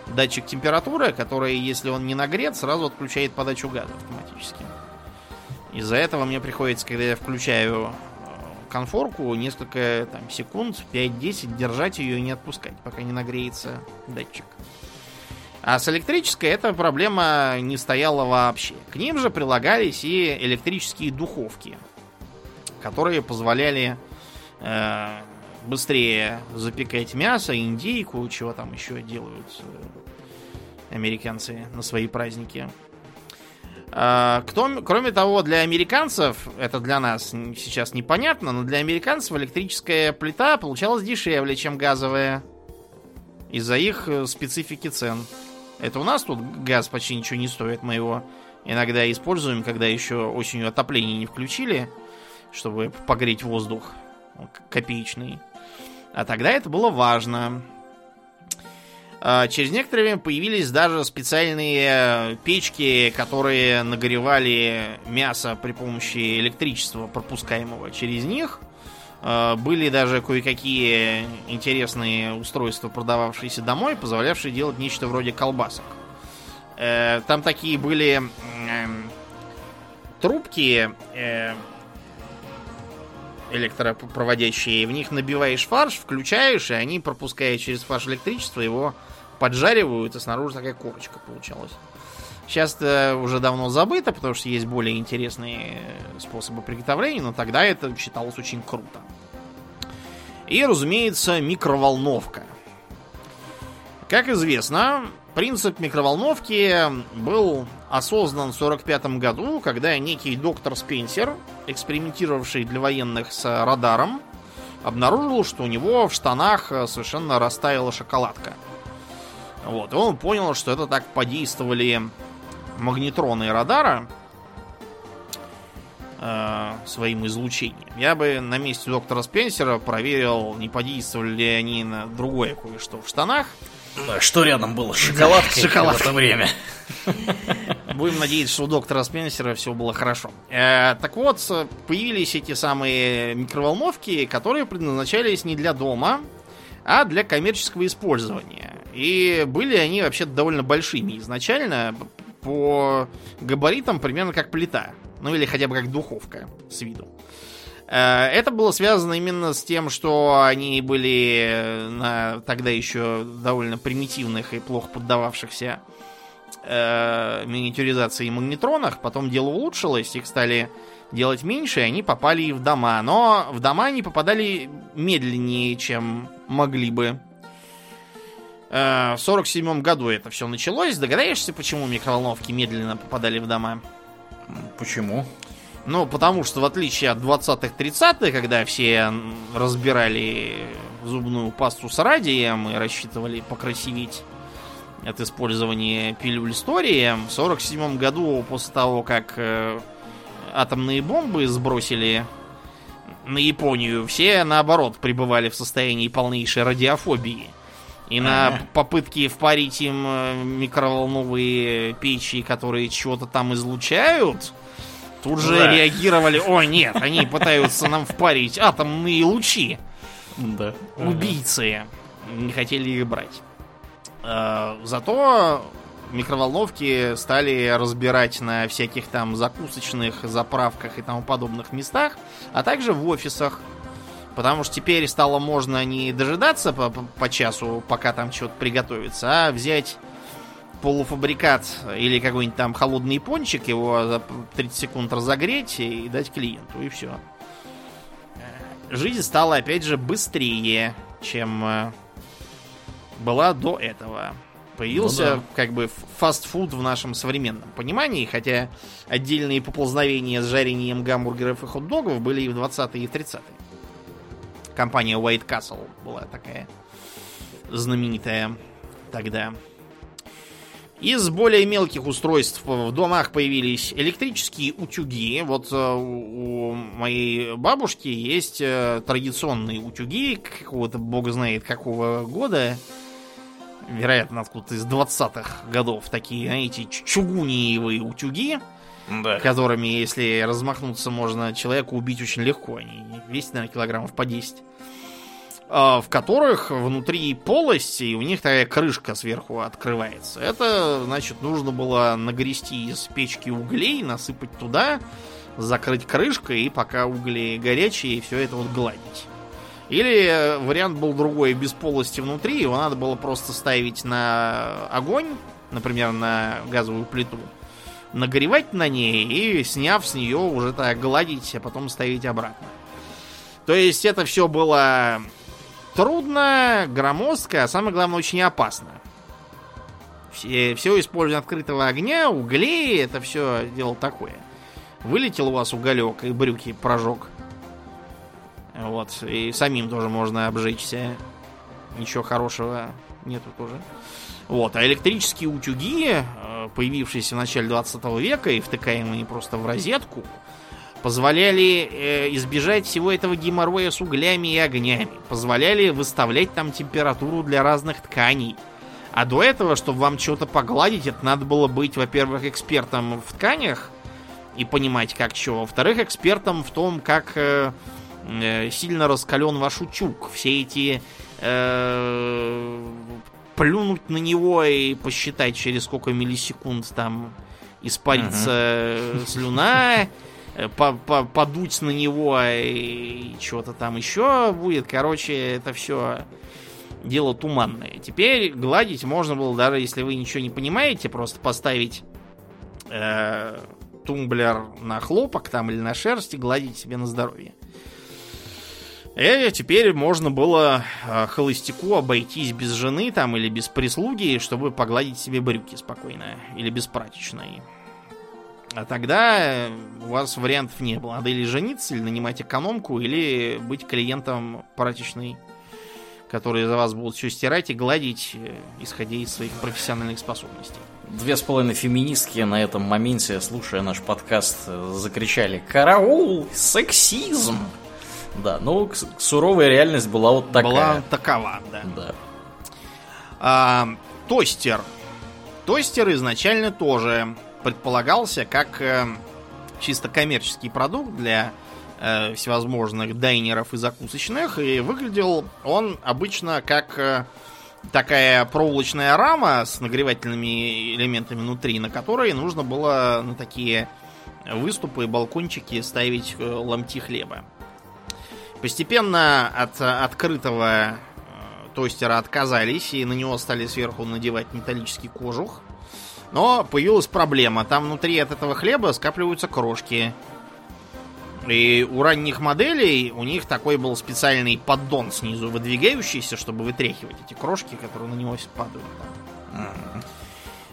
датчик температуры, который, если он не нагрет, сразу отключает подачу газа автоматически. Из-за этого мне приходится, когда я включаю э, конфорку, несколько там, секунд, 5-10, держать ее и не отпускать, пока не нагреется датчик. А с электрической эта проблема не стояла вообще. К ним же прилагались и электрические духовки, которые позволяли э, быстрее запекать мясо, индейку, чего там еще делают э, американцы на свои праздники. А, кто- кроме того, для американцев, это для нас сейчас непонятно, но для американцев электрическая плита получалась дешевле, чем газовая. Из-за их э, специфики цен. Это у нас тут газ почти ничего не стоит. Мы его иногда используем, когда еще осенью отопление не включили, чтобы погреть воздух к- копеечный. А тогда это было важно. А, Через некоторое время появились даже специальные э, печки, которые нагревали мясо при помощи электричества, пропускаемого через них. А, Были даже кое-какие интересные устройства, продававшиеся домой, позволявшие делать нечто вроде колбасок. Э, Там такие были трубки э, электропроводящие. В них набиваешь фарш, включаешь, и они, пропуская через фарш электричество, его поджаривают, и снаружи такая корочка получалась. Сейчас это уже давно забыто, потому что есть более интересные э, способы приготовления, но тогда это считалось очень круто. И, разумеется, микроволновка. Как известно, принцип микроволновки был осознан в 1945 году, когда некий доктор Спенсер, экспериментировавший для военных с радаром, обнаружил, что у него в штанах э, совершенно растаяла шоколадка. Вот, и он понял, что это так подействовали магнитроны радара э, своим излучением. Я бы на месте доктора Спенсера проверил, не подействовали ли они на другое кое-что в штанах. Да, Что рядом было шоколадкой. в это время? Будем надеяться, что у доктора Спенсера все было хорошо. Э, так вот, появились эти самые микроволновки, которые предназначались не для дома, а для коммерческого использования. И были они вообще довольно большими изначально, по габаритам примерно как плита. Ну или хотя бы как духовка с виду. Э, Это было связано именно с тем, что они были на тогда еще довольно примитивных и плохо поддававшихся э, миниатюризации магнетронах. Потом дело улучшилось, их стали делать меньше, и они попали и в дома. Но в дома они попадали медленнее, чем могли бы. Э, в 47 году это все началось. Догадаешься, почему микроволновки медленно попадали в дома? Почему? Ну, потому что в отличие от 20-х, 30-х, когда все разбирали зубную пасту с радием и рассчитывали покрасивить от использования пилюль с торием, в 47 году, после того, как э, атомные бомбы сбросили на Японию, все, наоборот, пребывали в состоянии полнейшей радиофобии. И на попытки впарить им э, микроволновые печи, которые чего-то там излучают, тут же Да. реагировали, о нет, они пытаются нам впарить атомные лучи. Да. Убийцы не хотели их брать. Э, Зато микроволновки стали разбирать на всяких там закусочных, заправках и тому подобных местах, а также в офисах. Потому что теперь стало можно не дожидаться по, по- по часу, пока там что-то приготовится, а взять полуфабрикат или какой-нибудь там холодный пончик, его за 30 секунд разогреть и дать клиенту, и все. Жизнь стала, опять же, быстрее, чем э, была до этого. Появился Ну да. как бы фастфуд в нашем современном понимании, хотя отдельные поползновения с жарением гамбургеров и хот-догов были и в 20-е, и в 30-е. Компания White Castle была такая знаменитая тогда. Из более мелких устройств в домах появились электрические утюги. Вот э, у моей бабушки есть э, традиционные утюги какого-то, бог знает какого года. Вероятно, откуда-то из 20-х годов. Такие, знаете, чугуниевые утюги, Да. которыми, если размахнуться, можно человека убить очень легко. Они весят, наверное, килограммов по 10 а, в которых внутри полость, и у них такая крышка сверху открывается. Это, значит, нужно было нагрести из печки углей, насыпать туда, закрыть крышкой, и пока угли горячие, все это вот гладить. Или э, вариант был другой, без полости внутри, его надо было просто ставить на огонь, например, на газовую плиту, нагревать на ней и, сняв с нее, уже так гладить, а потом ставить обратно. То есть это все было трудно, громоздко, а самое главное, очень опасно. Все, все использование открытого огня, углей, это все дело такое. Вылетел у вас уголек и брюки прожег. Вот, и самим тоже можно обжечься. Ничего хорошего нету тоже. Вот, а электрические утюги, э, появившиеся в начале 20 века и втыкаемые просто в розетку, позволяли э, избежать всего этого геморроя с углями и огнями, позволяли выставлять там температуру для разных тканей. А до этого, чтобы вам что-то погладить, это надо было быть, во-первых, экспертом в тканях и понимать, как чего. Во-вторых, экспертом в том, как э, э, сильно раскален ваш утюг. Все эти э, плюнуть на него и посчитать, через сколько миллисекунд там испарится э, слюна, по- подуть на него и что-то там еще будет. Короче, это все дело туманное. Теперь гладить можно было, даже если вы ничего не понимаете, просто поставить э, тумблер на хлопок там или на шерсть и гладить себе на здоровье. И теперь можно было э, холостяку обойтись без жены там или без прислуги, чтобы погладить себе брюки спокойно. Или без прачечной. А тогда э, у вас вариантов не было. Надо или жениться, или нанимать экономку, или быть клиентом прачечной, которые за вас будут все стирать и гладить, э, исходя из своих профессиональных способностей. Две с половиной феминистки на этом моменте, слушая наш подкаст, э, закричали «Караул! Сексизм!» Да, ну, суровая реальность была вот такая. Была такова, да. Да. А, тостер. Тостер изначально тоже предполагался как э, чисто коммерческий продукт для э, всевозможных дайнеров и закусочных. И выглядел он обычно как э, такая проволочная рама с нагревательными элементами внутри, на которой нужно было на такие выступы и балкончики ставить э, ломти хлеба. Постепенно от открытого э, тостера отказались, и на него стали сверху надевать металлический кожух. Но появилась проблема. Там внутри от этого хлеба скапливаются крошки. И у ранних моделей у них такой был специальный поддон снизу выдвигающийся, чтобы вытряхивать эти крошки, которые на него падают.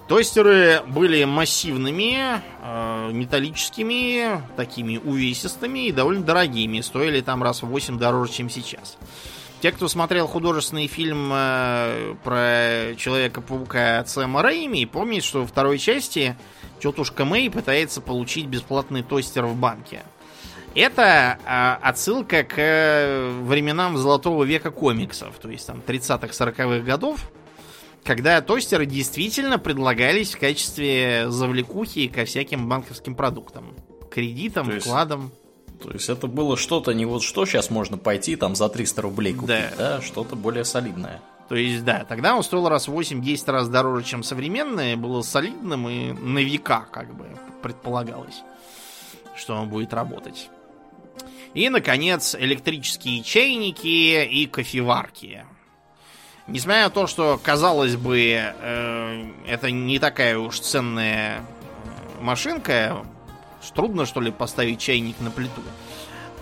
Тостеры были массивными, э, металлическими, такими увесистыми и довольно дорогими. Стоили там раз в 8 дороже, чем сейчас. Те, кто смотрел художественный фильм э, про Человека-паука от Сэма Рэйми, помнят, что во второй части тетушка Мэй пытается получить бесплатный тостер в банке. Это а, отсылка к э, временам золотого века комиксов, то есть там 30-х, 40-х годов, когда тостеры действительно предлагались в качестве завлекухи ко всяким банковским продуктам. Кредитам, То есть- вкладам. То есть это было что-то не вот что сейчас можно пойти там за 300 рублей купить, Да. да, что-то более солидное. То есть, да, тогда он стоил раз в 8-10 раз дороже, чем современное, было солидным и на века, как бы, предполагалось, что он будет работать. И, наконец, электрические чайники и кофеварки. Несмотря на то, что, казалось бы, э, это не такая уж ценная э, машинка, трудно, что ли, поставить чайник на плиту.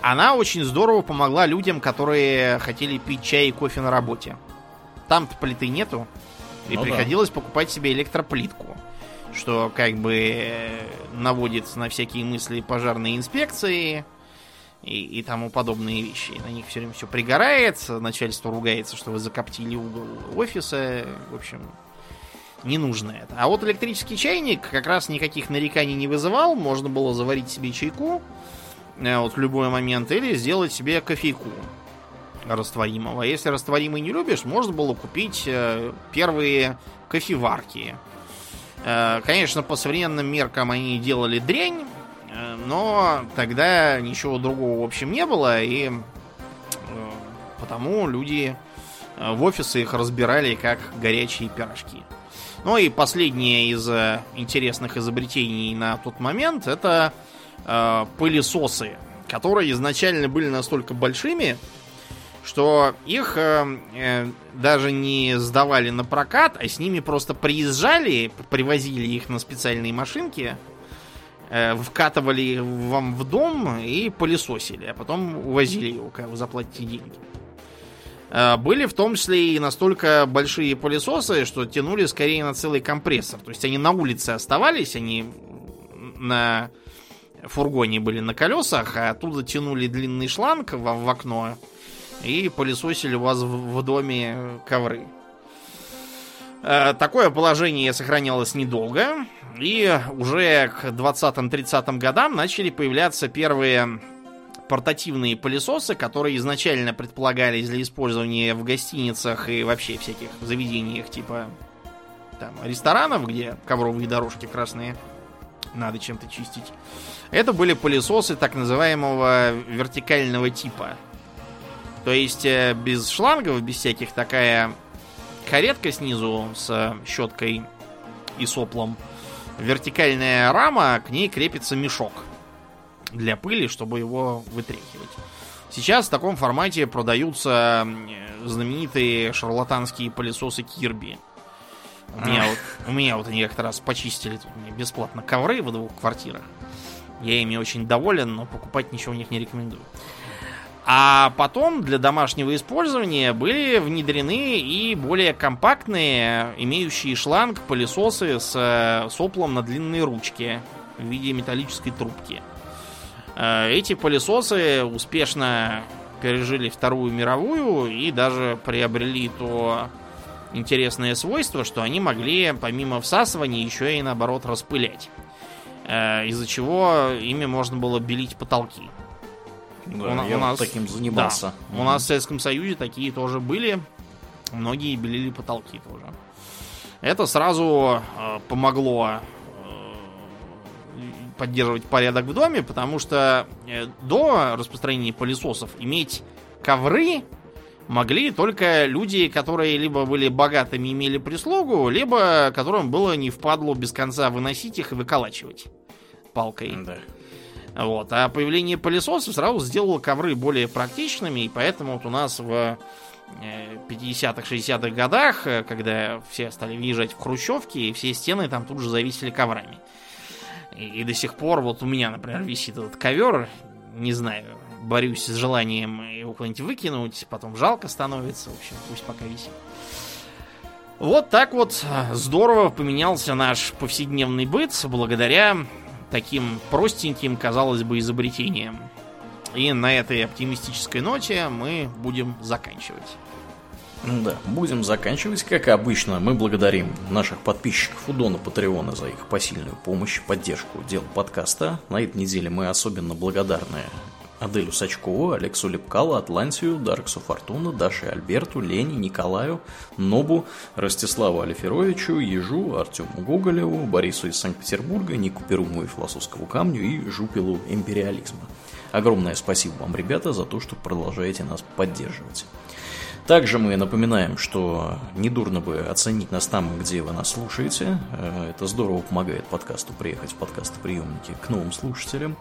Она очень здорово помогла людям, которые хотели пить чай и кофе на работе. там-то плиты нету. И Ну да. приходилось покупать себе электроплитку. Что как бы э, наводит на всякие мысли пожарной инспекции и, и тому подобные вещи. На них все время все пригорает, начальство ругается, что вы закоптили угол офиса. В общем, не нужно это. А вот электрический чайник как раз никаких нареканий не вызывал. Можно было заварить себе чайку э, вот в любой момент или сделать себе кофейку растворимого. Если растворимый не любишь, можно было купить э, первые кофеварки. Э, конечно, по современным меркам они делали дрянь, но тогда ничего другого в общем не было, и потому люди в офисы их разбирали как горячие пирожки. Ну и последнее из э, интересных изобретений на тот момент это э, пылесосы, которые изначально были настолько большими, что их э, э, даже не сдавали на прокат, а с ними просто приезжали, привозили их на специальные машинки, э, вкатывали вам в дом и пылесосили, а потом увозили его, когда вы заплатите деньги. Э, Были в том числе и настолько большие пылесосы, что тянули скорее на целый компрессор. То есть они на улице оставались, они на фургоне были на колесах, а оттуда тянули длинный шланг вам в окно и пылесосили у вас в, в доме ковры. Э, Такое положение сохранялось недолго, и уже к 20-30 годам начали появляться первые портативные пылесосы, которые изначально предполагались для использования в гостиницах и вообще всяких заведениях типа там, ресторанов, где ковровые дорожки красные надо чем-то чистить. Это были пылесосы так называемого вертикального типа. То есть э, без шлангов, без всяких такая каретка снизу с щеткой и соплом. Вертикальная рама, к ней крепится мешок для пыли, чтобы его вытряхивать. Сейчас в таком формате продаются знаменитые шарлатанские пылесосы Кирби. У меня, вот, у меня вот они как-то раз почистили тут мне бесплатно ковры в двух квартирах. Я ими очень доволен, но покупать ничего у них не рекомендую. А потом для домашнего использования были внедрены и более компактные, имеющие шланг пылесосы с э, соплом на длинной ручке в виде металлической трубки. Э, Эти пылесосы успешно пережили Вторую мировую и даже приобрели то интересное свойство, что они могли помимо всасывания еще и наоборот распылять. Э, Из-за чего ими можно было белить потолки. Да, У я у нас- таким занимался. Да. У нас в Советском Союзе такие тоже были. Многие белили потолки тоже. Это сразу э, помогло поддерживать порядок в доме, потому что э, до распространения пылесосов иметь ковры могли только люди, которые либо были богатыми и имели прислугу, либо которым было не впадло без конца выносить их и выколачивать палкой. Да. Вот. А появление пылесосов сразу сделало ковры более практичными, и поэтому вот у нас в э, 50-х, 60-х годах, э, когда все стали въезжать в хрущевки, и все стены там тут же зависели коврами. И, и до сих пор вот у меня, например, висит этот ковер, не знаю, борюсь с желанием его куда-нибудь выкинуть, потом жалко становится, в общем, пусть пока висит. Вот так вот э, здорово поменялся наш повседневный быт благодаря таким простеньким, казалось бы, изобретением. И на этой оптимистической ноте мы будем заканчивать. Да, будем заканчивать. Как обычно, мы благодарим наших подписчиков у Дона Патреона за их посильную помощь, поддержку дел подкаста. На этой неделе мы особенно благодарны Аделю Сачкову, Алексу Лепкалу, Атлантию, Дарксу Фортуна, Даше Альберту, Лене, Николаю, Нобу, Ростиславу Алиферовичу, Ежу, Артему Гоголеву, Борису из Санкт-Петербурга, Нику Перуму и Философскому камню и Жупилу империализма. Огромное спасибо вам, ребята, за то, что продолжаете нас поддерживать. Также мы напоминаем, что недурно бы оценить нас там, где вы нас слушаете. Э, Это здорово помогает подкасту приехать в подкастоприемники к новым слушателям.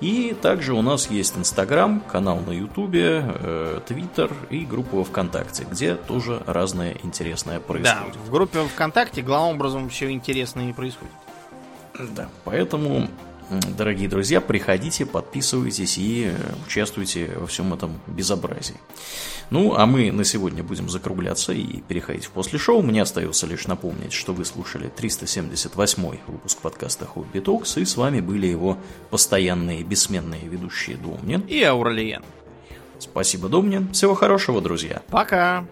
И также у нас есть Инстаграм, канал на Ютубе, э, Твиттер и группа Вконтакте, где тоже разное интересное Да, происходит. в группе ВКонтакте главным образом все интересное и происходит. Да, поэтому дорогие друзья, приходите, подписывайтесь и э, участвуйте во всем этом безобразии. Ну, а мы на сегодня будем закругляться и переходить в после шоу. Мне остается лишь напомнить, что вы слушали 378 выпуск подкаста Хобби Токс, и с вами были его постоянные бессменные ведущие Домнин и Ауралиен. Спасибо, Домнин. Всего хорошего, друзья. Пока.